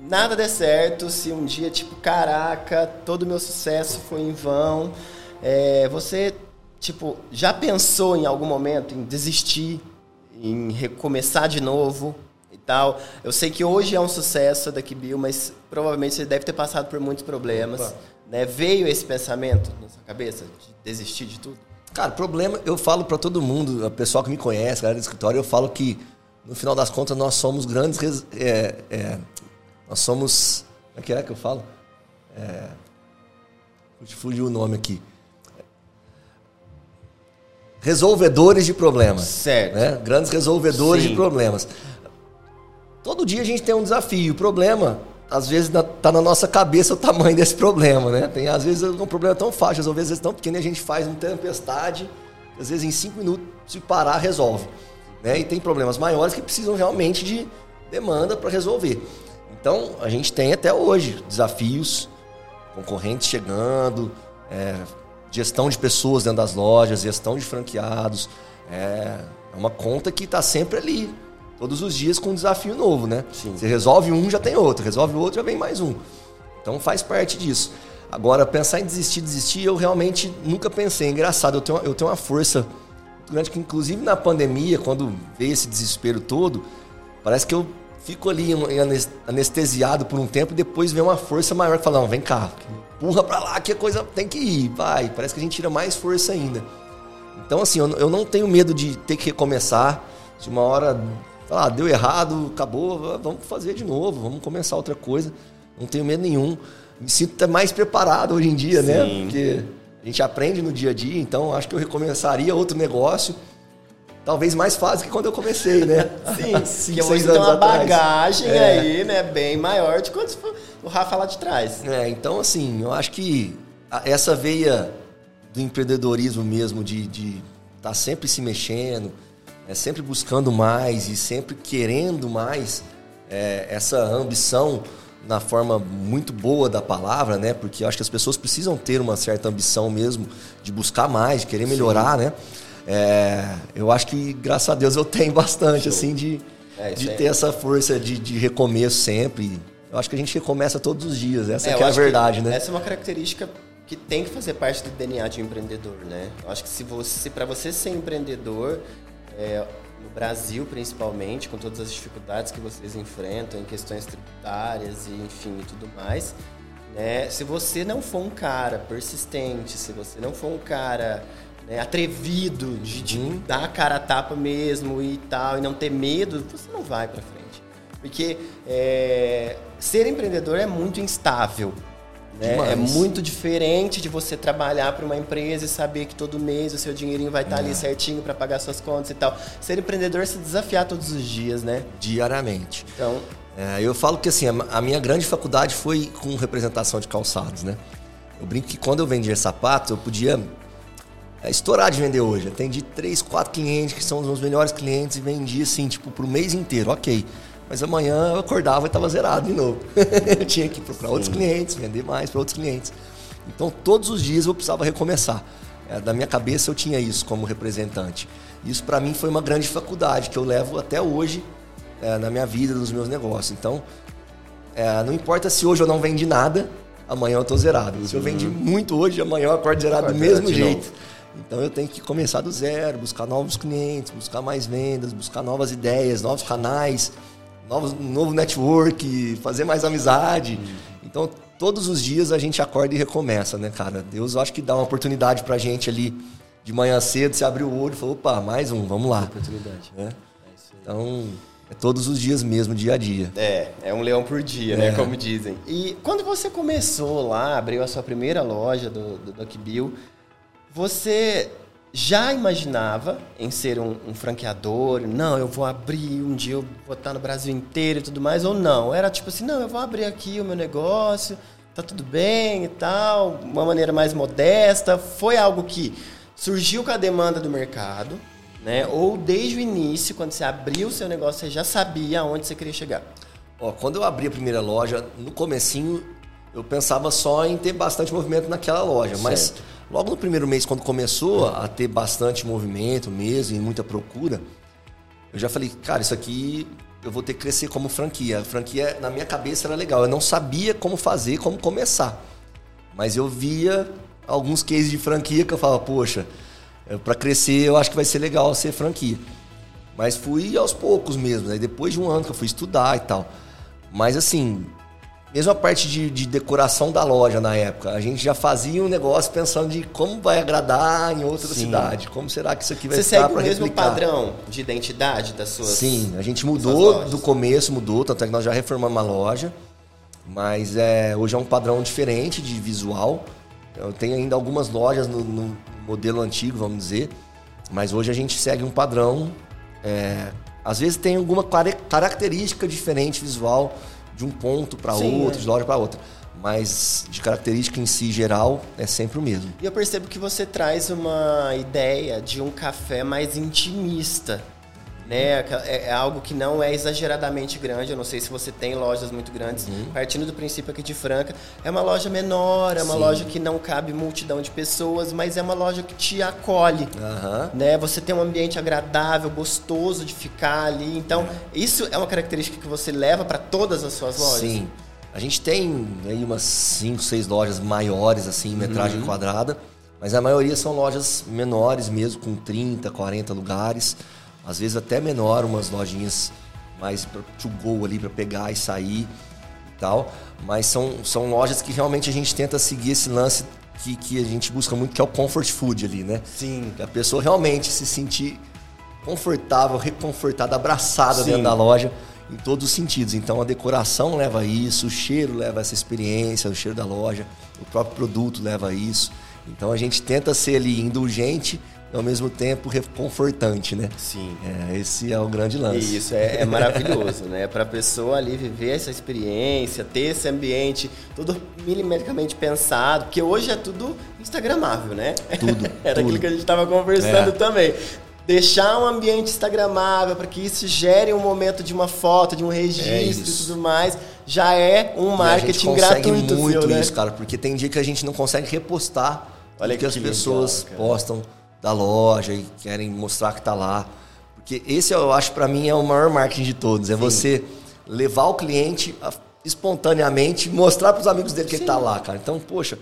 nada der certo, se um dia, tipo, caraca, todo o meu sucesso foi em vão, é, você, tipo, já pensou em algum momento em desistir, em recomeçar de novo? Tal. Eu sei que hoje é um sucesso da Kibil, mas provavelmente você deve ter passado por muitos problemas. Né? Veio esse pensamento na sua cabeça de desistir de tudo? Cara, problema, eu falo para todo mundo, o pessoal que me conhece, galera do escritório, eu falo que no final das contas nós somos grandes. É, é, nós somos. Como é que é que eu falo? É, fugiu o nome aqui. Resolvedores de problemas. Certo. Né? Grandes resolvedores Sim. de problemas. Todo dia a gente tem um desafio. O problema, às vezes, está na nossa cabeça o tamanho desse problema, né? Tem, às vezes, um problema tão fácil, às vezes tão pequeno, a gente faz uma tempestade, às vezes em cinco minutos, se parar, resolve. Né? E tem problemas maiores que precisam realmente de demanda para resolver. Então, a gente tem até hoje desafios, concorrentes chegando, é, gestão de pessoas dentro das lojas, gestão de franqueados. É, é uma conta que está sempre ali, todos os dias com um desafio novo, né? Sim. Você resolve um, já tem outro, resolve o outro, já vem mais um. Então faz parte disso. Agora, pensar em desistir, desistir, eu realmente nunca pensei. Engraçado, eu tenho, eu tenho uma força grande que, inclusive na pandemia, quando veio esse desespero todo, parece que eu fico ali anestesiado por um tempo e depois vem uma força maior que fala, não, vem cá, empurra pra lá que a coisa tem que ir, vai. Parece que a gente tira mais força ainda. Então, assim, eu, eu não tenho medo de ter que recomeçar. Se uma hora, ah, deu errado, acabou, vamos fazer de novo, vamos começar outra coisa. Não tenho medo nenhum. Me sinto até mais preparado hoje em dia, né? Sim. né? Porque a gente aprende no dia a dia, então acho que eu recomeçaria outro negócio talvez mais fácil que quando eu comecei, né? Sim, sim. Porque você tem uma bagagem é. aí, né, bem maior de quando o Rafa lá de trás. É, então assim, eu acho que essa veia do empreendedorismo mesmo, de estar tá sempre se mexendo, é, sempre buscando mais e sempre querendo mais, é, essa ambição na forma muito boa da palavra, né? Porque eu acho que as pessoas precisam ter uma certa ambição mesmo de buscar mais, de querer melhorar, Sim. né? É, eu acho que, graças a Deus, eu tenho bastante, Show. assim, de, é, de ter essa força de, de recomeço sempre. Eu acho que a gente recomeça todos os dias, essa é, é a verdade, né? Essa é uma característica que tem que fazer parte do DNA de um empreendedor, né? Eu acho que se você, para você ser empreendedor, é, no Brasil principalmente, com todas as dificuldades que vocês enfrentam em questões tributárias e enfim e tudo mais, né? Se você não for um cara persistente, se você não for um cara né, atrevido de, de uhum. dar a cara a tapa mesmo e tal, e não ter medo, você não vai para frente. Porque é, ser empreendedor é muito instável. Né? É muito diferente de você trabalhar para uma empresa e saber que todo mês o seu dinheirinho vai estar tá é. ali certinho para pagar suas contas e tal. Ser empreendedor é se desafiar todos os dias, né? Diariamente. Então, é, eu falo que assim, a minha grande faculdade foi com representação de calçados, né? Eu brinco que quando eu vendia sapato, eu podia é, estourar de vender hoje. Atendi três, quatro clientes que são os meus melhores clientes e vendi assim, tipo, pro mês inteiro, ok. Mas amanhã eu acordava e estava zerado de novo. eu tinha que procurar Sim. outros clientes, vender mais para outros clientes. Então todos os dias eu precisava recomeçar. É, da minha cabeça eu tinha isso como representante. Isso para mim foi uma grande faculdade que eu levo até hoje é, na minha vida, nos meus negócios. Então, é, não importa se hoje eu não vendi nada, amanhã eu estou zerado. Se eu vendi uhum. muito hoje, amanhã eu acordo zerado do mesmo jeito. Novo. Então eu tenho que começar do zero, buscar novos clientes, buscar mais vendas, buscar novas ideias, novos canais, novos, novo network, fazer mais amizade. Então todos os dias a gente acorda e recomeça, né, cara? Deus eu acho que dá uma oportunidade pra gente ali de manhã cedo, você abre o olho e fala, opa, mais um, vamos lá. Oportunidade. É? então, é todos os dias mesmo, dia a dia. É, é um leão por dia, né, é. né? Como dizem. E quando você começou lá, abriu a sua primeira loja do, do Duck Bill, você já imaginava em ser um, um, franqueador? Não, eu vou abrir um dia, eu vou estar no Brasil inteiro e tudo mais, ou não? Era tipo assim, não, eu vou abrir aqui o meu negócio, tá tudo bem e tal, uma maneira mais modesta. Foi algo que surgiu com a demanda do mercado, né? Ou desde o início, quando você abriu o seu negócio, você já sabia aonde você queria chegar? Ó, quando eu abri a primeira loja, no comecinho, eu pensava só em ter bastante movimento naquela loja, certo. mas Logo no primeiro mês, quando começou a ter bastante movimento mesmo e muita procura, eu já falei, cara, isso aqui eu vou ter que crescer como franquia. A franquia, na minha cabeça, era legal. Eu não sabia como fazer, como começar. Mas eu via alguns cases de franquia que eu falava, poxa, para crescer eu acho que vai ser legal ser franquia. Mas fui aos poucos mesmo. Aí depois de um ano que eu fui estudar e tal. Mas assim, mesmo a parte de, de, decoração da loja na época, a gente já fazia um negócio pensando de como vai agradar em outra Sim. cidade, como será que isso aqui vai Você segue o mesmo padrão de identidade das suas Sim, a gente mudou do começo, mudou, tanto é que nós já reformamos a loja, mas é, hoje é um padrão diferente de visual. Eu tenho ainda algumas lojas no, no modelo antigo, vamos dizer, mas hoje a gente segue um padrão. É, às vezes tem alguma característica diferente visual, de um ponto para outro, é. de loja para outra. Mas de característica em si geral é sempre o mesmo. E eu percebo que você traz uma ideia de um café mais intimista. Né? É, é algo que não é exageradamente grande. Eu não sei se você tem lojas muito grandes. Uhum. Partindo do princípio aqui de Franca, é uma loja menor, é uma Sim. loja que não cabe multidão de pessoas, mas é uma loja que te acolhe. Uhum. Né? Você tem um ambiente agradável, gostoso de ficar ali. Então, isso é uma característica que você leva para todas as suas lojas. Sim. A gente tem aí umas 5, 6 lojas maiores, assim, metragem uhum. quadrada, mas a maioria são lojas menores mesmo, com 30, 40 lugares às vezes até menor, umas lojinhas mais to go ali para pegar e sair e tal. Mas são, são lojas que realmente a gente tenta seguir esse lance que, que a gente busca muito, que é o comfort food ali, né? Sim. Que a pessoa realmente se sentir confortável, reconfortada, abraçada Sim. dentro da loja em todos os sentidos. Então a decoração leva isso, o cheiro leva essa experiência, o cheiro da loja, o próprio produto leva isso. Então a gente tenta ser ali indulgente ao mesmo tempo reconfortante, né? Sim. É, esse é o grande lance. Isso é, é maravilhoso, né? Para a pessoa ali viver essa experiência, ter esse ambiente tudo milimetricamente pensado, porque hoje é tudo instagramável, né? Tudo, Era tudo. aquilo que a gente estava conversando É. também. Deixar um ambiente instagramável para que isso gere um momento de uma foto, de um registro e É isso. tudo mais, já é um E a gente marketing consegue gratuito, muito seu, né? isso, cara, porque tem dia que a gente não consegue repostar Olha o que as que pessoas legal, postam da loja e querem mostrar que tá lá. Porque esse eu acho para mim é o maior marketing de todos, é você levar o cliente a, espontaneamente mostrar para os amigos dele que ele tá lá, cara. Então, poxa,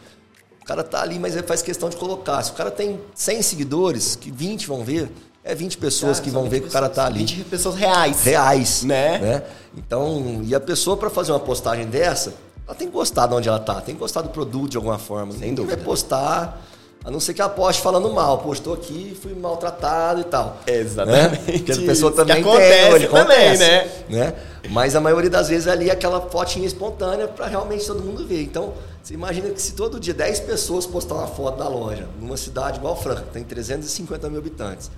o cara tá ali, mas ele faz questão de colocar. Se o cara tem 100 seguidores, que 20 vão ver, é 20 pessoas Ah, que vão ver 20 que o cara tá ali pessoas, 20 pessoas reais. reais. Né? Então, e a pessoa para fazer uma postagem dessa, ela tem que gostar de onde ela tá, tem que gostar do produto de alguma forma. Sem dúvida. vai postar, a não ser que ela poste falando mal. Pô, estou aqui, fui maltratado e tal. Exatamente Né? Porque a pessoa também Que tem, acontece hoje também, acontece, né? né? Mas a maioria das vezes ali é aquela fotinha espontânea para realmente todo mundo ver. Então, você imagina que se todo dia 10 pessoas postar uma foto da loja, numa cidade igual Franca, que tem 350 mil habitantes,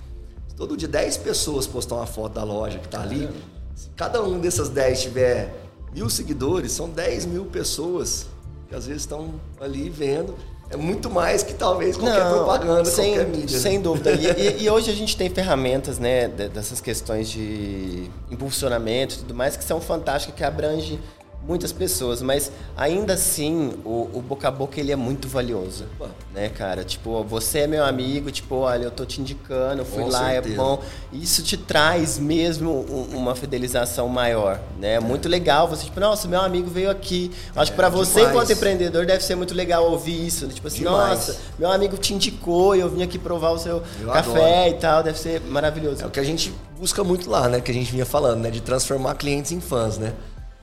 se todo dia 10 pessoas postar uma foto da loja que está ali, se cada um dessas 10 tiver mil seguidores, são 10 mil pessoas que às vezes estão ali vendo. É muito mais que talvez qualquer propaganda, sem, qualquer mídia. né? Sem dúvida. E, e- e hoje a gente tem ferramentas, né, de- dessas questões de impulsionamento e tudo mais, que são fantásticas, que abrangem muitas pessoas, mas ainda assim o, o boca a boca ele é muito valioso, né, cara? Tipo, você é meu amigo, tipo, olha, eu tô te indicando, fui Com lá, certeza. é bom. Isso te traz mesmo um- uma fidelização maior, né? É muito legal você, tipo, nossa, meu amigo veio aqui. Acho que pra você, demais. enquanto empreendedor, deve ser muito legal ouvir isso. né? Tipo assim, Demais. nossa, meu amigo te indicou e eu vim aqui provar o seu Eu café e tal, deve ser maravilhoso. É o que a gente busca muito lá, né? Que a gente vinha falando, né? De transformar clientes em fãs, né?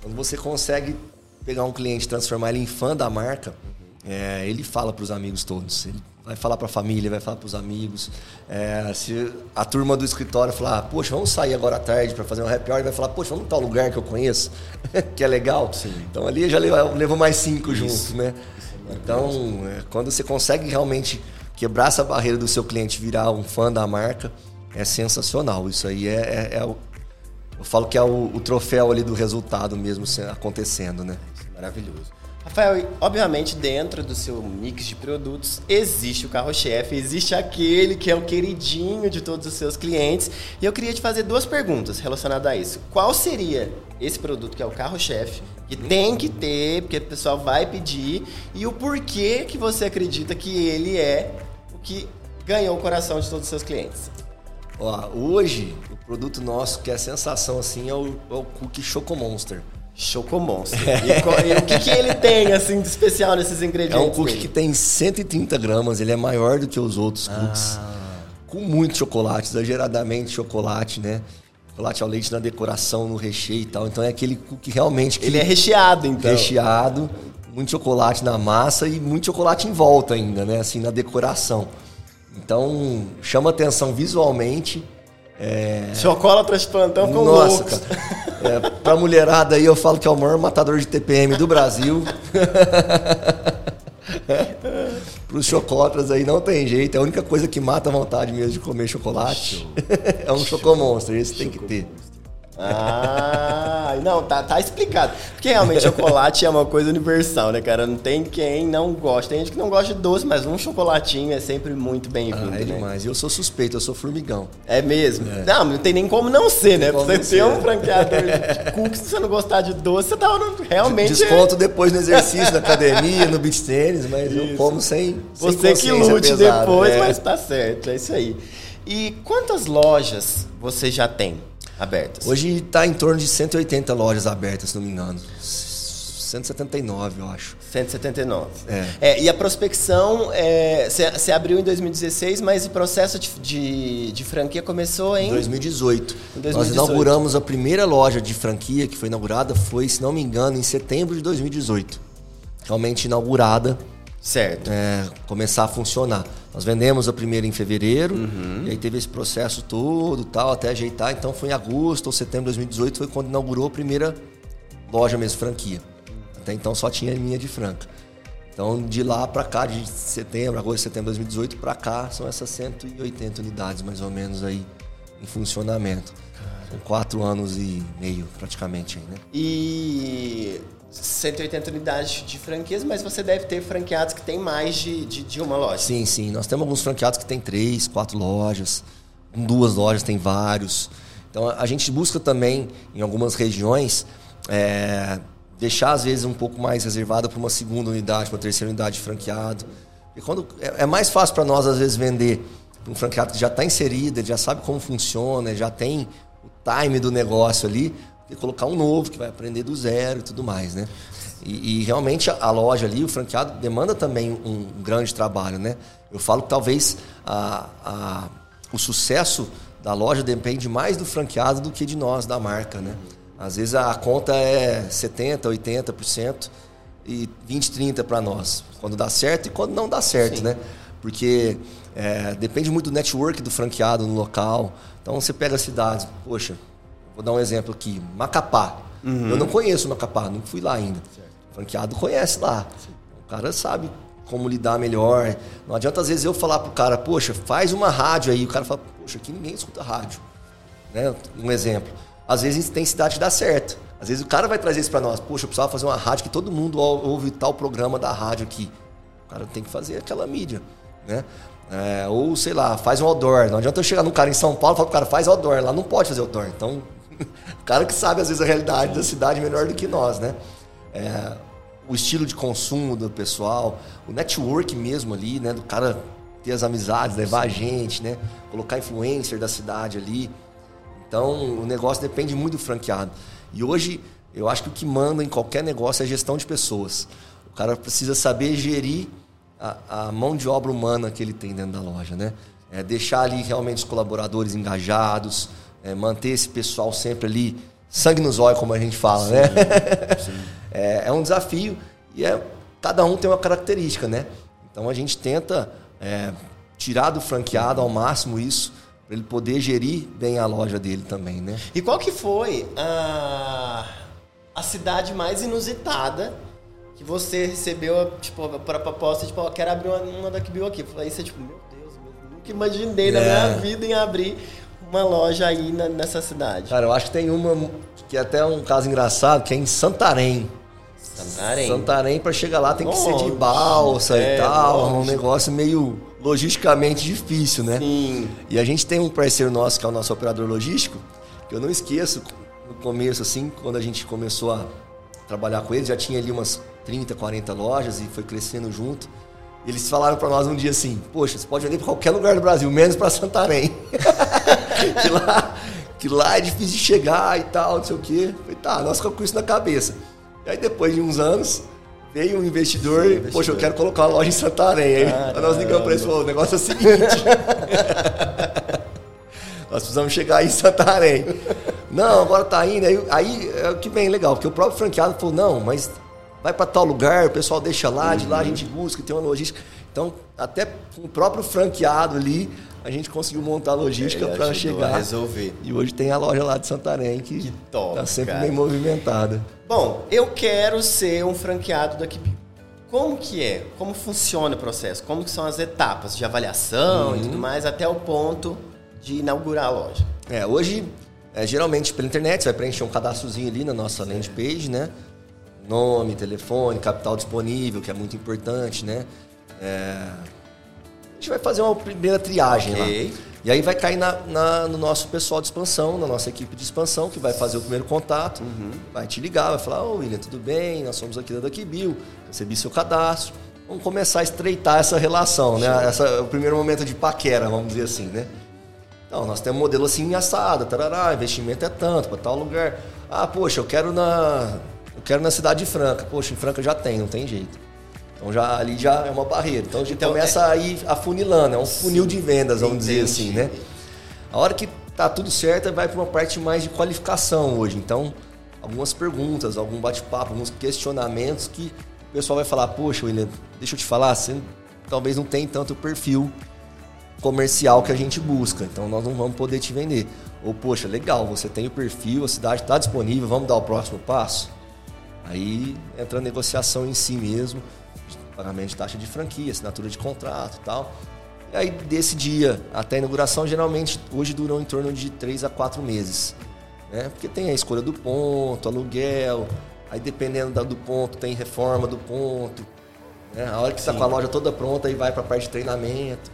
Quando você consegue pegar um cliente e transformar ele em fã da marca, é, ele fala para os amigos todos. Ele vai falar para a família, vai falar para os amigos. É, se a turma do escritório falar, poxa, vamos sair agora à tarde para fazer um happy hour, ele vai falar, poxa, vamos em tal lugar que eu conheço, que é legal. Então ali já levou, mais cinco juntos, né? Então, é, quando você consegue realmente quebrar essa barreira do seu cliente virar um fã da marca, é sensacional. Isso aí é, é- é eu falo que é o, o troféu ali do resultado mesmo acontecendo, né? Isso é maravilhoso. Rafael, obviamente dentro do seu mix de produtos existe o carro-chefe, existe aquele que é o queridinho de todos os seus clientes. E eu queria te fazer duas perguntas relacionadas a isso. Qual seria esse produto que é o carro-chefe, que tem que ter, porque o pessoal vai pedir, e o porquê que você acredita que ele é o que ganhou o coração de todos os seus clientes? Ó, hoje, produto nosso que é sensação assim é o, é o Cookie Choco Monster. Chocomonster. E, qual- e o que, que ele tem assim de especial nesses É ingredientes? um cookie dele? que tem 130 gramas, ele é maior do que os outros cookies. Com muito chocolate, exageradamente chocolate, né? Chocolate ao leite na decoração, no recheio e tal. Então é aquele cookie realmente que Ele é recheado, então. recheado, muito chocolate na massa e muito chocolate em volta ainda, né? Assim, na decoração. Então, chama atenção visualmente. É... Chocolatras de plantão com Nossa, loucos. cara. É, pra mulherada aí, eu falo que é o maior matador de TPM do Brasil. Pros chocólatras aí não tem jeito. É a única coisa que mata a vontade mesmo de comer chocolate. é um chocomonster, esse tem que ter. Ah, não, tá, tá explicado. Porque realmente chocolate é uma coisa universal, né, cara? Não tem quem não gosta. Tem gente que não gosta de doce, mas um chocolatinho é sempre muito bem-vindo, Ah, é né? demais. E eu sou suspeito, eu sou formigão. É mesmo? Não, não tem nem como não ser, né? você ser. um franqueador de cookies, se você não gostar de doce, você tá realmente... Desconto depois no exercício, na academia, no beach tênis, mas eu Isso. como sem, sem Você que consciência lute pesada. depois, É. mas tá certo, é isso aí. E quantas lojas você já tem abertas? Hoje está em torno de 180 lojas abertas, se não me engano. 179, eu acho. 179. É. é e a prospecção, você é, abriu em 2016, mas o processo de, de, de, franquia começou em... 2018. em 2018. Nós inauguramos a primeira loja de franquia que foi inaugurada, foi, se não me engano, em setembro de 2018. Realmente inaugurada. Certo. É, começar a funcionar. Nós vendemos a primeira em fevereiro, uhum. e aí teve esse processo todo, tal, até ajeitar. Então foi em agosto ou setembro de 2018 foi quando inaugurou a primeira loja mesmo, franquia. Até então só tinha linha de franca. Então de lá para cá, de setembro, agosto, setembro de 2018 para cá, são essas 180 unidades mais ou menos aí em funcionamento. São quatro anos e meio praticamente aí, né? E 180 unidades de franquias, mas você deve ter franqueados que tem mais de, de, de, uma loja. Sim, sim. Nós temos alguns franqueados que tem três, quatro lojas. Em duas lojas tem vários. Então a gente busca também, em algumas regiões, é, deixar às vezes um pouco mais reservada para uma segunda unidade, para uma terceira unidade de franqueado. E quando é, é mais fácil para nós às vezes vender para um franqueado que já está inserido, ele já sabe como funciona, já tem time do negócio ali, e colocar um novo que vai aprender do zero e tudo mais, né? E, e realmente a, loja ali, o franqueado, demanda também um, um, grande trabalho, né? Eu falo que talvez a, a, o sucesso da loja depende mais do franqueado do que de nós, da marca, né? Às vezes a conta é 70%, 80% e 20%, 30% para nós. Quando dá certo e quando não dá certo, Sim. né? Porque é, depende muito do network do franqueado no local. Então você pega cidades, poxa, Vou dar um exemplo aqui. Macapá. Uhum. Eu não conheço Macapá, não fui lá ainda. Certo. O franqueado conhece lá. Sim. O cara sabe como lidar melhor. Não adianta às vezes eu falar pro cara, poxa, faz uma rádio aí. O cara fala, poxa, aqui ninguém escuta rádio. Né? Um exemplo. Às vezes tem cidade que dá certo. Às vezes o cara vai trazer isso para nós. Poxa, eu precisava fazer uma rádio que todo mundo ouve tal programa da rádio aqui. O cara tem que fazer aquela mídia, né? É, ou, sei lá, faz um outdoor. Não adianta eu chegar num cara em São Paulo e falar pro cara, faz outdoor. Lá não pode fazer outdoor. Então, o cara que sabe, às vezes, a realidade da cidade melhor do que nós, né? É, o estilo de consumo do pessoal, o network mesmo ali, né? Do cara ter as amizades, levar a gente, né? Colocar influencer da cidade ali. Então, o negócio depende muito do franqueado. E hoje, eu acho que o que manda em qualquer negócio é a gestão de pessoas. O cara precisa saber gerir a, a mão de obra humana que ele tem dentro da loja, né? É deixar ali realmente os colaboradores engajados, é, manter esse pessoal sempre ali, sangue nos olhos, como a gente fala, sim, né? Sim. é, é, um desafio e é, cada um tem uma característica, né? Então a gente tenta é, tirar do franqueado ao máximo isso, para ele poder gerir bem a loja dele também, né? E qual que foi a, a cidade mais inusitada que você recebeu, tipo, para a proposta, tipo, ó, quero abrir uma, uma da Kibio aqui. Aí você, tipo, meu Deus, eu nunca imaginei é. na minha vida em abrir uma loja aí na, nessa cidade? Cara, eu acho que tem uma que é até um caso engraçado, que é em Santarém. Santarém. Santarém, para chegar lá tem que ser de balsa é, e tal. É um negócio meio logisticamente difícil, né? Sim. E a gente tem um parceiro nosso, que é o nosso operador logístico, que eu não esqueço, no começo, assim, quando a gente começou a trabalhar com ele, já tinha ali umas 30, 40 lojas e foi crescendo junto. Eles falaram para nós um dia assim: Poxa, você pode vender para qualquer lugar do Brasil, menos para Santarém. que, lá, que lá é difícil de chegar e tal, não sei o quê. Falei, tá, nós ficamos com isso na cabeça. E aí depois de uns anos, veio um investidor, Sim, investidor. poxa, eu quero colocar uma loja em Santarém. Aí nós ligamos para ele e falou, o negócio é o seguinte. nós precisamos chegar em Santarém. Não, agora tá indo. Aí, aí é o que vem legal, porque o próprio franqueado falou, não, mas vai para tal lugar, o pessoal deixa lá, de lá a gente busca, tem uma logística. Então, até o próprio franqueado ali, a gente conseguiu montar a logística para chegar. Resolver. E hoje tem a loja lá de Santarém que, que top, tá sempre cara. bem movimentada. Bom, eu quero ser um franqueado da Equipe. Como que é? Como funciona o processo? Como que são as etapas de avaliação uhum. e tudo mais até o ponto de inaugurar a loja? É, hoje, é, geralmente pela internet, você vai preencher um cadastrozinho ali na nossa landing page, né? Nome, telefone, capital disponível, que é muito importante, né? É, a gente vai fazer uma primeira triagem okay. lá. E aí vai cair na, na, no nosso pessoal de expansão, na nossa equipe de expansão, que vai fazer o primeiro contato, uhum. vai te ligar, vai falar, ô oh, William, tudo bem? Nós somos aqui da Daqui Bill, recebi seu cadastro. Vamos começar a estreitar essa relação, né? Essa, o primeiro momento de paquera, vamos dizer assim, né? Então, nós temos um modelo assim assado, tarará, investimento é tanto, para tal lugar. Ah, poxa, eu quero na eu quero na cidade de Franca. Poxa, em Franca já tem, não tem jeito. Então já ali já é uma barreira. Então a gente então, começa é... a ir afunilando, é um funil de vendas, vamos Entendi. dizer assim, né? A hora que tá tudo certo, vai para uma parte mais de qualificação hoje. Então, algumas perguntas, algum bate-papo, alguns questionamentos que o pessoal vai falar, poxa, William, deixa eu te falar, você talvez não tem tanto perfil comercial que a gente busca, então nós não vamos poder te vender. Ou, poxa, legal, você tem o perfil, a cidade está disponível, vamos dar o próximo passo? Aí entra a negociação em si mesmo, pagamento de taxa de franquia, assinatura de contrato e tal. E aí, desse dia até a inauguração, geralmente hoje duram em torno de 3 a 4 meses. Né? Porque tem a escolha do ponto, aluguel, aí dependendo do ponto, tem reforma do ponto. Né? A hora que está com a loja toda pronta, aí vai para a parte de treinamento.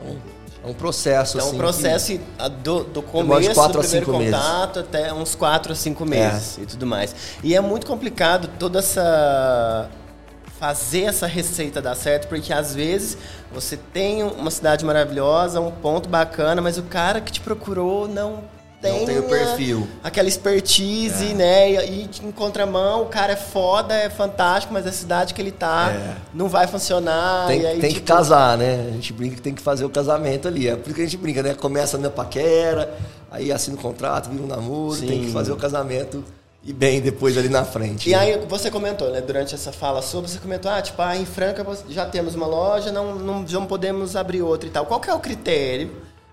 Então, é um processo. É um assim, processo do, do começo, do primeiro contato meses. até uns 4 a 5 meses é. e tudo mais. E é muito complicado toda essa fazer essa receita dar certo, porque às vezes você tem uma cidade maravilhosa, um ponto bacana, mas o cara que te procurou não tem, não tem o perfil. Aquela expertise, é. né? E, e, em contramão, o cara é foda, é fantástico, mas a cidade que ele tá é. não vai funcionar. Tem, aí, tem tipo... que casar, né? A gente brinca que tem que fazer o casamento ali. É por isso que a gente brinca, né? Começa na paquera, aí assina o contrato, vira um namoro, Sim. tem que fazer o casamento e bem depois ali na frente. E né? aí você comentou, né, durante essa fala sobre, você comentou, ah, tipo, ah, em Franca já temos uma loja, não, não, não podemos abrir outra e tal. Qual que é o critério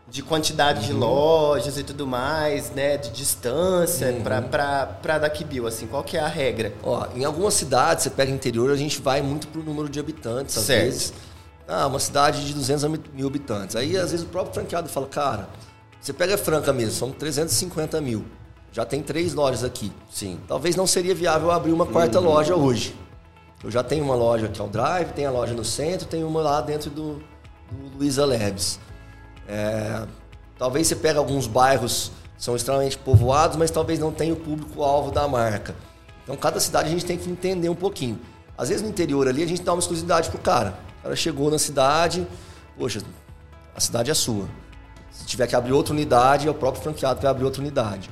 de quantidade uhum. de lojas e tudo mais, né, de distância uhum. para daqui Bill, assim, qual que é a regra? Ó, em algumas cidades, você pega interior, a gente vai muito pro número de habitantes, às certo. vezes. Ah, uma cidade de 200 mil habitantes. Aí, às vezes, o próprio franqueado fala, cara, você pega Franca mesmo, são 350 mil. Já tem três lojas aqui. Sim. Talvez não seria viável abrir uma quarta uhum. loja hoje. Eu já tenho uma loja que é o Drive, tem a loja no centro, tem uma lá dentro do, do Luiza Labs. É, talvez você pegue alguns bairros que são extremamente povoados, mas talvez não tenha o público-alvo da marca. Então, cada cidade a gente tem que entender um pouquinho. Às vezes no interior ali a gente dá uma exclusividade pro cara. O cara chegou na cidade, poxa, a cidade é sua. Se tiver que abrir outra unidade, é o próprio franqueado que vai abrir outra unidade.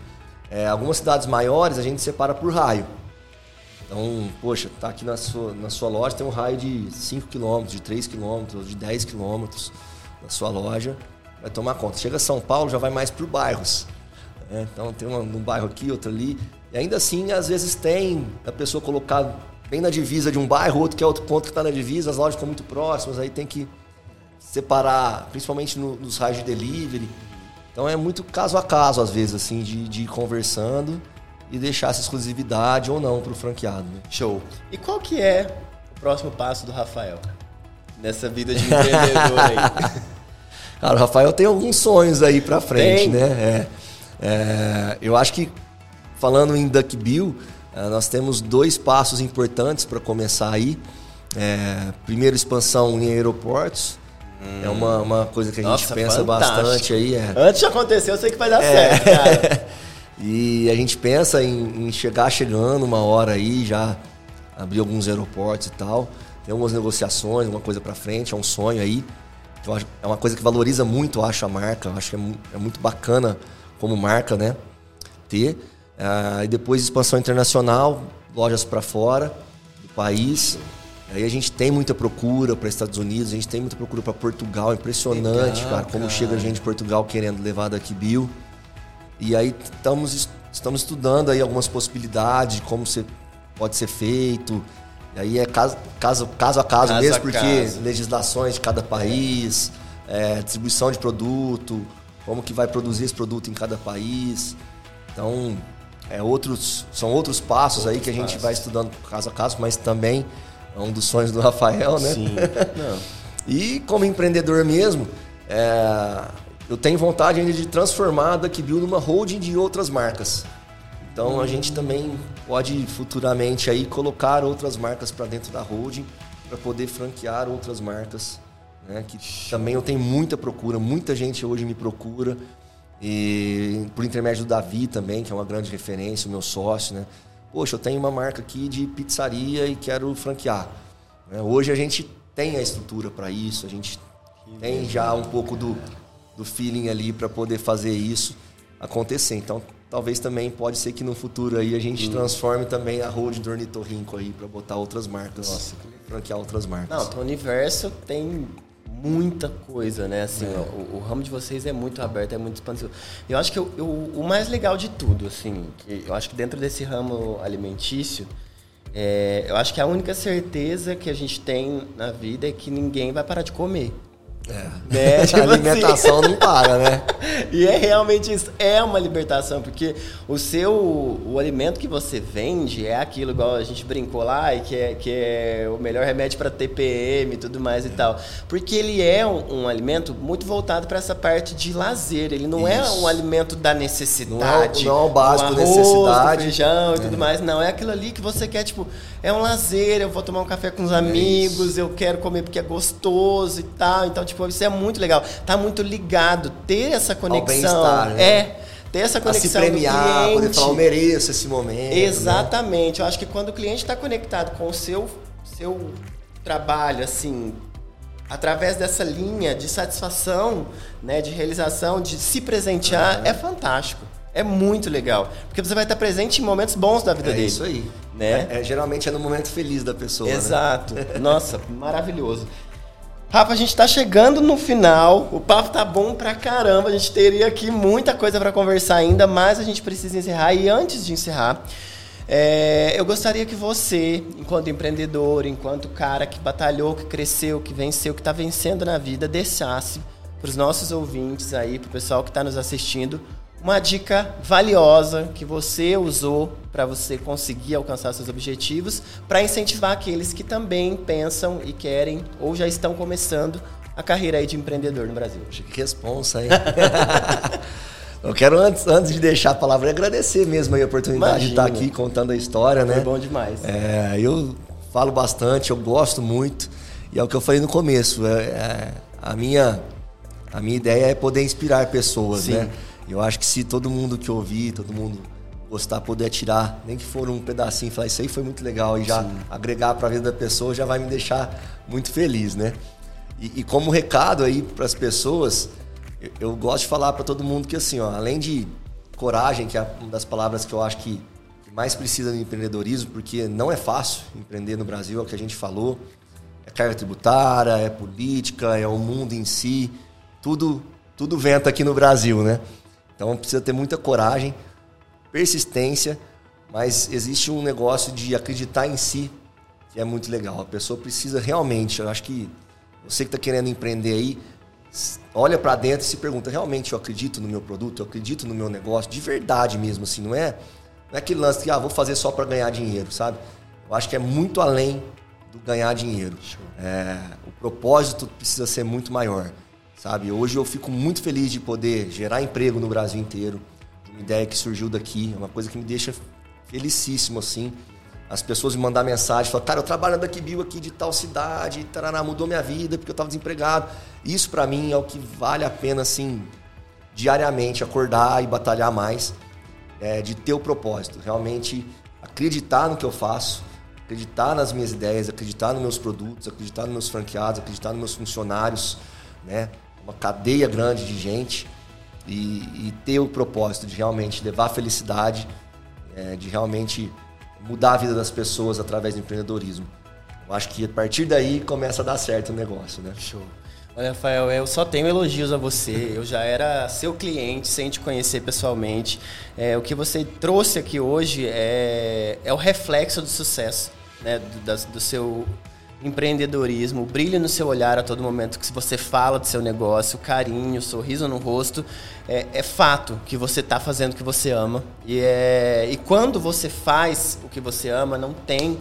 É, algumas cidades maiores a gente separa por raio. Então, poxa, tá aqui na sua, na sua loja, tem um raio de 5 km, de 3 km, de 10 km na sua loja, vai tomar conta. Chega São Paulo, já vai mais por bairros. É, então tem uma, um bairro aqui, outro ali. E ainda assim, às vezes tem a pessoa colocar bem na divisa de um bairro, outro que é outro ponto que está na divisa, as lojas estão muito próximas, aí tem que separar, principalmente no, nos raios de delivery. Então é muito caso a caso, às vezes, assim, de, de ir conversando e deixar essa exclusividade ou não para o franqueado. Né? Show. E qual que é o próximo passo do Rafael nessa vida de empreendedor aí? Cara, o Rafael tem alguns sonhos aí para frente, tem. né? É, é, eu acho que falando em Duck Bill, é, nós temos dois passos importantes para começar aí. É, primeiro, expansão em aeroportos. Hum. É uma, uma coisa que a gente pensa fantástico. bastante aí. É. Antes de acontecer, eu sei que vai dar é. certo, cara. e a gente pensa em, em, chegar chegando uma hora aí, já abrir alguns aeroportos e tal. Tem algumas negociações, uma coisa para frente, é um sonho aí. Eu acho, é uma coisa que valoriza muito, eu acho, a marca. Acho que é, é muito bacana como marca, né? Ter. Ah, e depois expansão internacional, lojas para fora do país. Aí a gente tem muita procura para Estados Unidos, a gente tem muita procura para Portugal, impressionante, Legal, cara, como cara. chega gente de Portugal querendo levar daqui Bill. E aí estamos, estamos estudando aí algumas possibilidades de como ser, pode ser feito. E aí é caso, caso, caso a caso, caso mesmo, a porque caso. legislações de cada país, é, distribuição de produto, como que vai produzir esse produto em cada país. Então, é outros, são outros passos outros aí que a gente passos. vai estudando caso a caso, mas também é um dos sonhos do Rafael, né? Sim. e como empreendedor mesmo, é, eu tenho vontade ainda de transformar a Duck Bill numa holding de outras marcas. Então a gente também pode futuramente aí colocar outras marcas para dentro da holding para poder franquear outras marcas, né? Que também eu tenho muita procura, muita gente hoje me procura e por intermédio do Davi também, que é uma grande referência, o meu sócio, né? poxa, eu tenho uma marca aqui de pizzaria e quero franquear. Né? Hoje a gente tem a estrutura para isso, a gente tem já um pouco do, do feeling ali para poder fazer isso acontecer. Então, talvez também pode ser que no futuro aí a gente Hum. transforme também a Road do Ornitorrinco aí para botar outras marcas. Nossa, franquear outras marcas. Não, o universo tem muita coisa, né? Assim, É. o, o ramo de vocês é muito aberto, é muito expansivo. Eu acho que eu- eu- o mais legal de tudo, assim, que eu acho que dentro desse ramo alimentício, é, eu acho que a única certeza que a gente tem na vida é que ninguém vai parar de comer. É. Né? Tipo a alimentação não para, né? E é realmente isso, é uma libertação, porque o seu, o alimento que você vende é aquilo, igual a gente brincou lá, e que é, que é o melhor remédio para TPM e tudo mais e tal. Porque ele é um, um alimento muito voltado para essa parte de lazer, ele não é Isso. um alimento da necessidade. Não é não é o básico, arroz, necessidade. Feijão e tudo mais, não, é aquilo ali que você quer, tipo, é um lazer, eu vou tomar um café com os amigos, eu quero comer porque é gostoso e tal, então, tipo, isso é muito legal. Tá muito ligado, ter essa conexão. bem-estar, né? É, ter essa A conexão se premiar, poder falar, eu mereço esse momento. né? Exatamente. Eu acho que quando o cliente está conectado com o seu, seu trabalho, assim, através dessa linha de satisfação, né, de realização, de se presentear, é fantástico. É muito legal. Porque você vai estar presente em momentos bons da vida É dele. isso aí. Né? É, é, geralmente é no momento feliz da pessoa. né? Exato. Nossa, maravilhoso. Rafa, a gente tá chegando no final. O papo tá bom pra caramba. A gente teria aqui muita coisa pra conversar ainda, mas a gente precisa encerrar. E antes de encerrar, é, eu gostaria que você, enquanto empreendedor, enquanto cara que batalhou, que cresceu, que venceu, que tá vencendo na vida, deixasse pros nossos ouvintes aí, pro pessoal que tá nos assistindo, uma dica valiosa que você usou para você conseguir alcançar seus objetivos, para incentivar aqueles que também pensam e querem ou já estão começando a carreira aí de empreendedor no Brasil. Que responsa, hein? Eu quero, antes, antes de deixar a palavra, agradecer mesmo a oportunidade de Imagina. estar aqui contando a história, Foi né? bom demais. É, eu falo bastante, eu gosto muito. E é o que eu falei no começo. é- é, a, minha, a minha ideia é poder inspirar pessoas, Sim. né? Eu acho que se todo mundo que ouvir, todo mundo gostar, puder tirar, nem que for um pedacinho, falar isso aí foi muito legal e já agregar para a vida da pessoa, já vai me deixar muito feliz, né? E, e como recado aí para as pessoas, eu, eu gosto de falar para todo mundo que assim, ó, além de coragem, que é uma das palavras que eu acho que mais precisa no empreendedorismo, porque não é fácil empreender no Brasil, é o que a gente falou. É carga tributária, é política, é o mundo em si. Tudo, tudo venta aqui no Brasil, né? Então precisa ter muita coragem, persistência, mas existe um negócio de acreditar em si que é muito legal. A pessoa precisa realmente, eu acho que você que está querendo empreender aí, olha para dentro e se pergunta, realmente eu acredito no meu produto, eu acredito no meu negócio, de verdade mesmo, assim, não é, não é aquele lance que, ah, vou fazer só para ganhar dinheiro, sabe? Eu acho que é muito além do ganhar dinheiro. É, o propósito precisa ser muito maior, sabe? Hoje eu fico muito feliz de poder gerar emprego no Brasil inteiro, uma ideia que surgiu daqui, é uma coisa que me deixa felicíssimo, assim. As pessoas me mandar mensagem, falar, cara, eu trabalho na Bio aqui de tal cidade, tarará, mudou minha vida porque eu estava desempregado. Isso para mim é o que vale a pena, assim, diariamente acordar e batalhar mais, é, de ter o propósito, realmente acreditar no que eu faço, acreditar nas minhas ideias, acreditar nos meus produtos, acreditar nos meus franqueados, acreditar nos meus funcionários, né? Uma cadeia grande de gente e, e ter o propósito de realmente levar felicidade, é, de realmente mudar a vida das pessoas através do empreendedorismo. Eu acho que a partir daí começa a dar certo o negócio, né? Show. Olha, Rafael, eu só tenho elogios a você. Eu já era seu cliente sem te conhecer pessoalmente. É, o que você trouxe aqui hoje é, é o reflexo do sucesso, né? Do, das- do seu empreendedorismo, brilho no seu olhar a todo momento que você fala do seu negócio, o carinho, o sorriso no rosto. É, é fato que você está fazendo o que você ama. E, é, e quando você faz o que você ama, não tem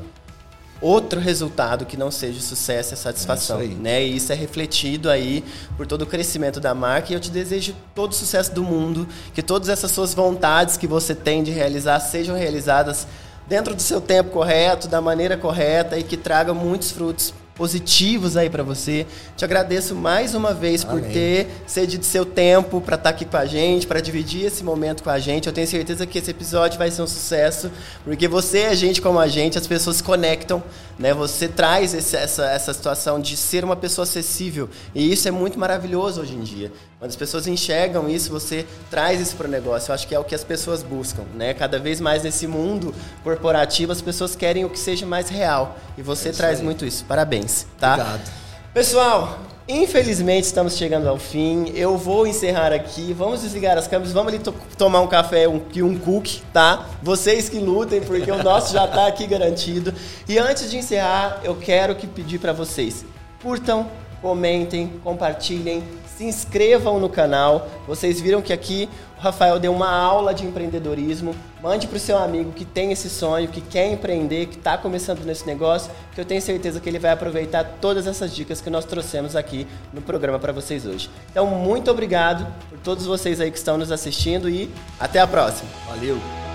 outro resultado que não seja sucesso e satisfação, É né? E isso é refletido aí por todo o crescimento da marca e eu te desejo todo o sucesso do mundo, que todas essas suas vontades que você tem de realizar sejam realizadas dentro do seu tempo correto, da maneira correta e que traga muitos frutos positivos aí para você. Te agradeço mais uma vez Amém. por ter cedido seu tempo para estar tá aqui com a gente, para dividir esse momento com a gente. Eu tenho certeza que esse episódio vai ser um sucesso, porque você é gente como a gente, as pessoas se conectam, né? Você traz esse, essa, essa situação de ser uma pessoa acessível, e isso é muito maravilhoso hoje em dia. Quando as pessoas enxergam isso, você traz isso para o negócio. Eu acho que é o que as pessoas buscam, né? Cada vez mais nesse mundo corporativo, as pessoas querem o que seja mais real. E você é traz aí. muito isso. Parabéns, tá? Obrigado. Pessoal, infelizmente estamos chegando ao fim. Eu vou encerrar aqui. Vamos desligar as câmeras. Vamos ali to tomar um café um, e um cookie, tá? Vocês que lutem, porque o nosso já está aqui garantido. E antes de encerrar, eu quero que pedir para vocês curtam, comentem, compartilhem, se inscrevam no canal. Vocês viram que aqui o Rafael deu uma aula de empreendedorismo. Mande para o seu amigo que tem esse sonho, que quer empreender, que está começando nesse negócio, que eu tenho certeza que ele vai aproveitar todas essas dicas que nós trouxemos aqui no programa para vocês hoje. Então, muito obrigado por todos vocês aí que estão nos assistindo e até a próxima. Valeu!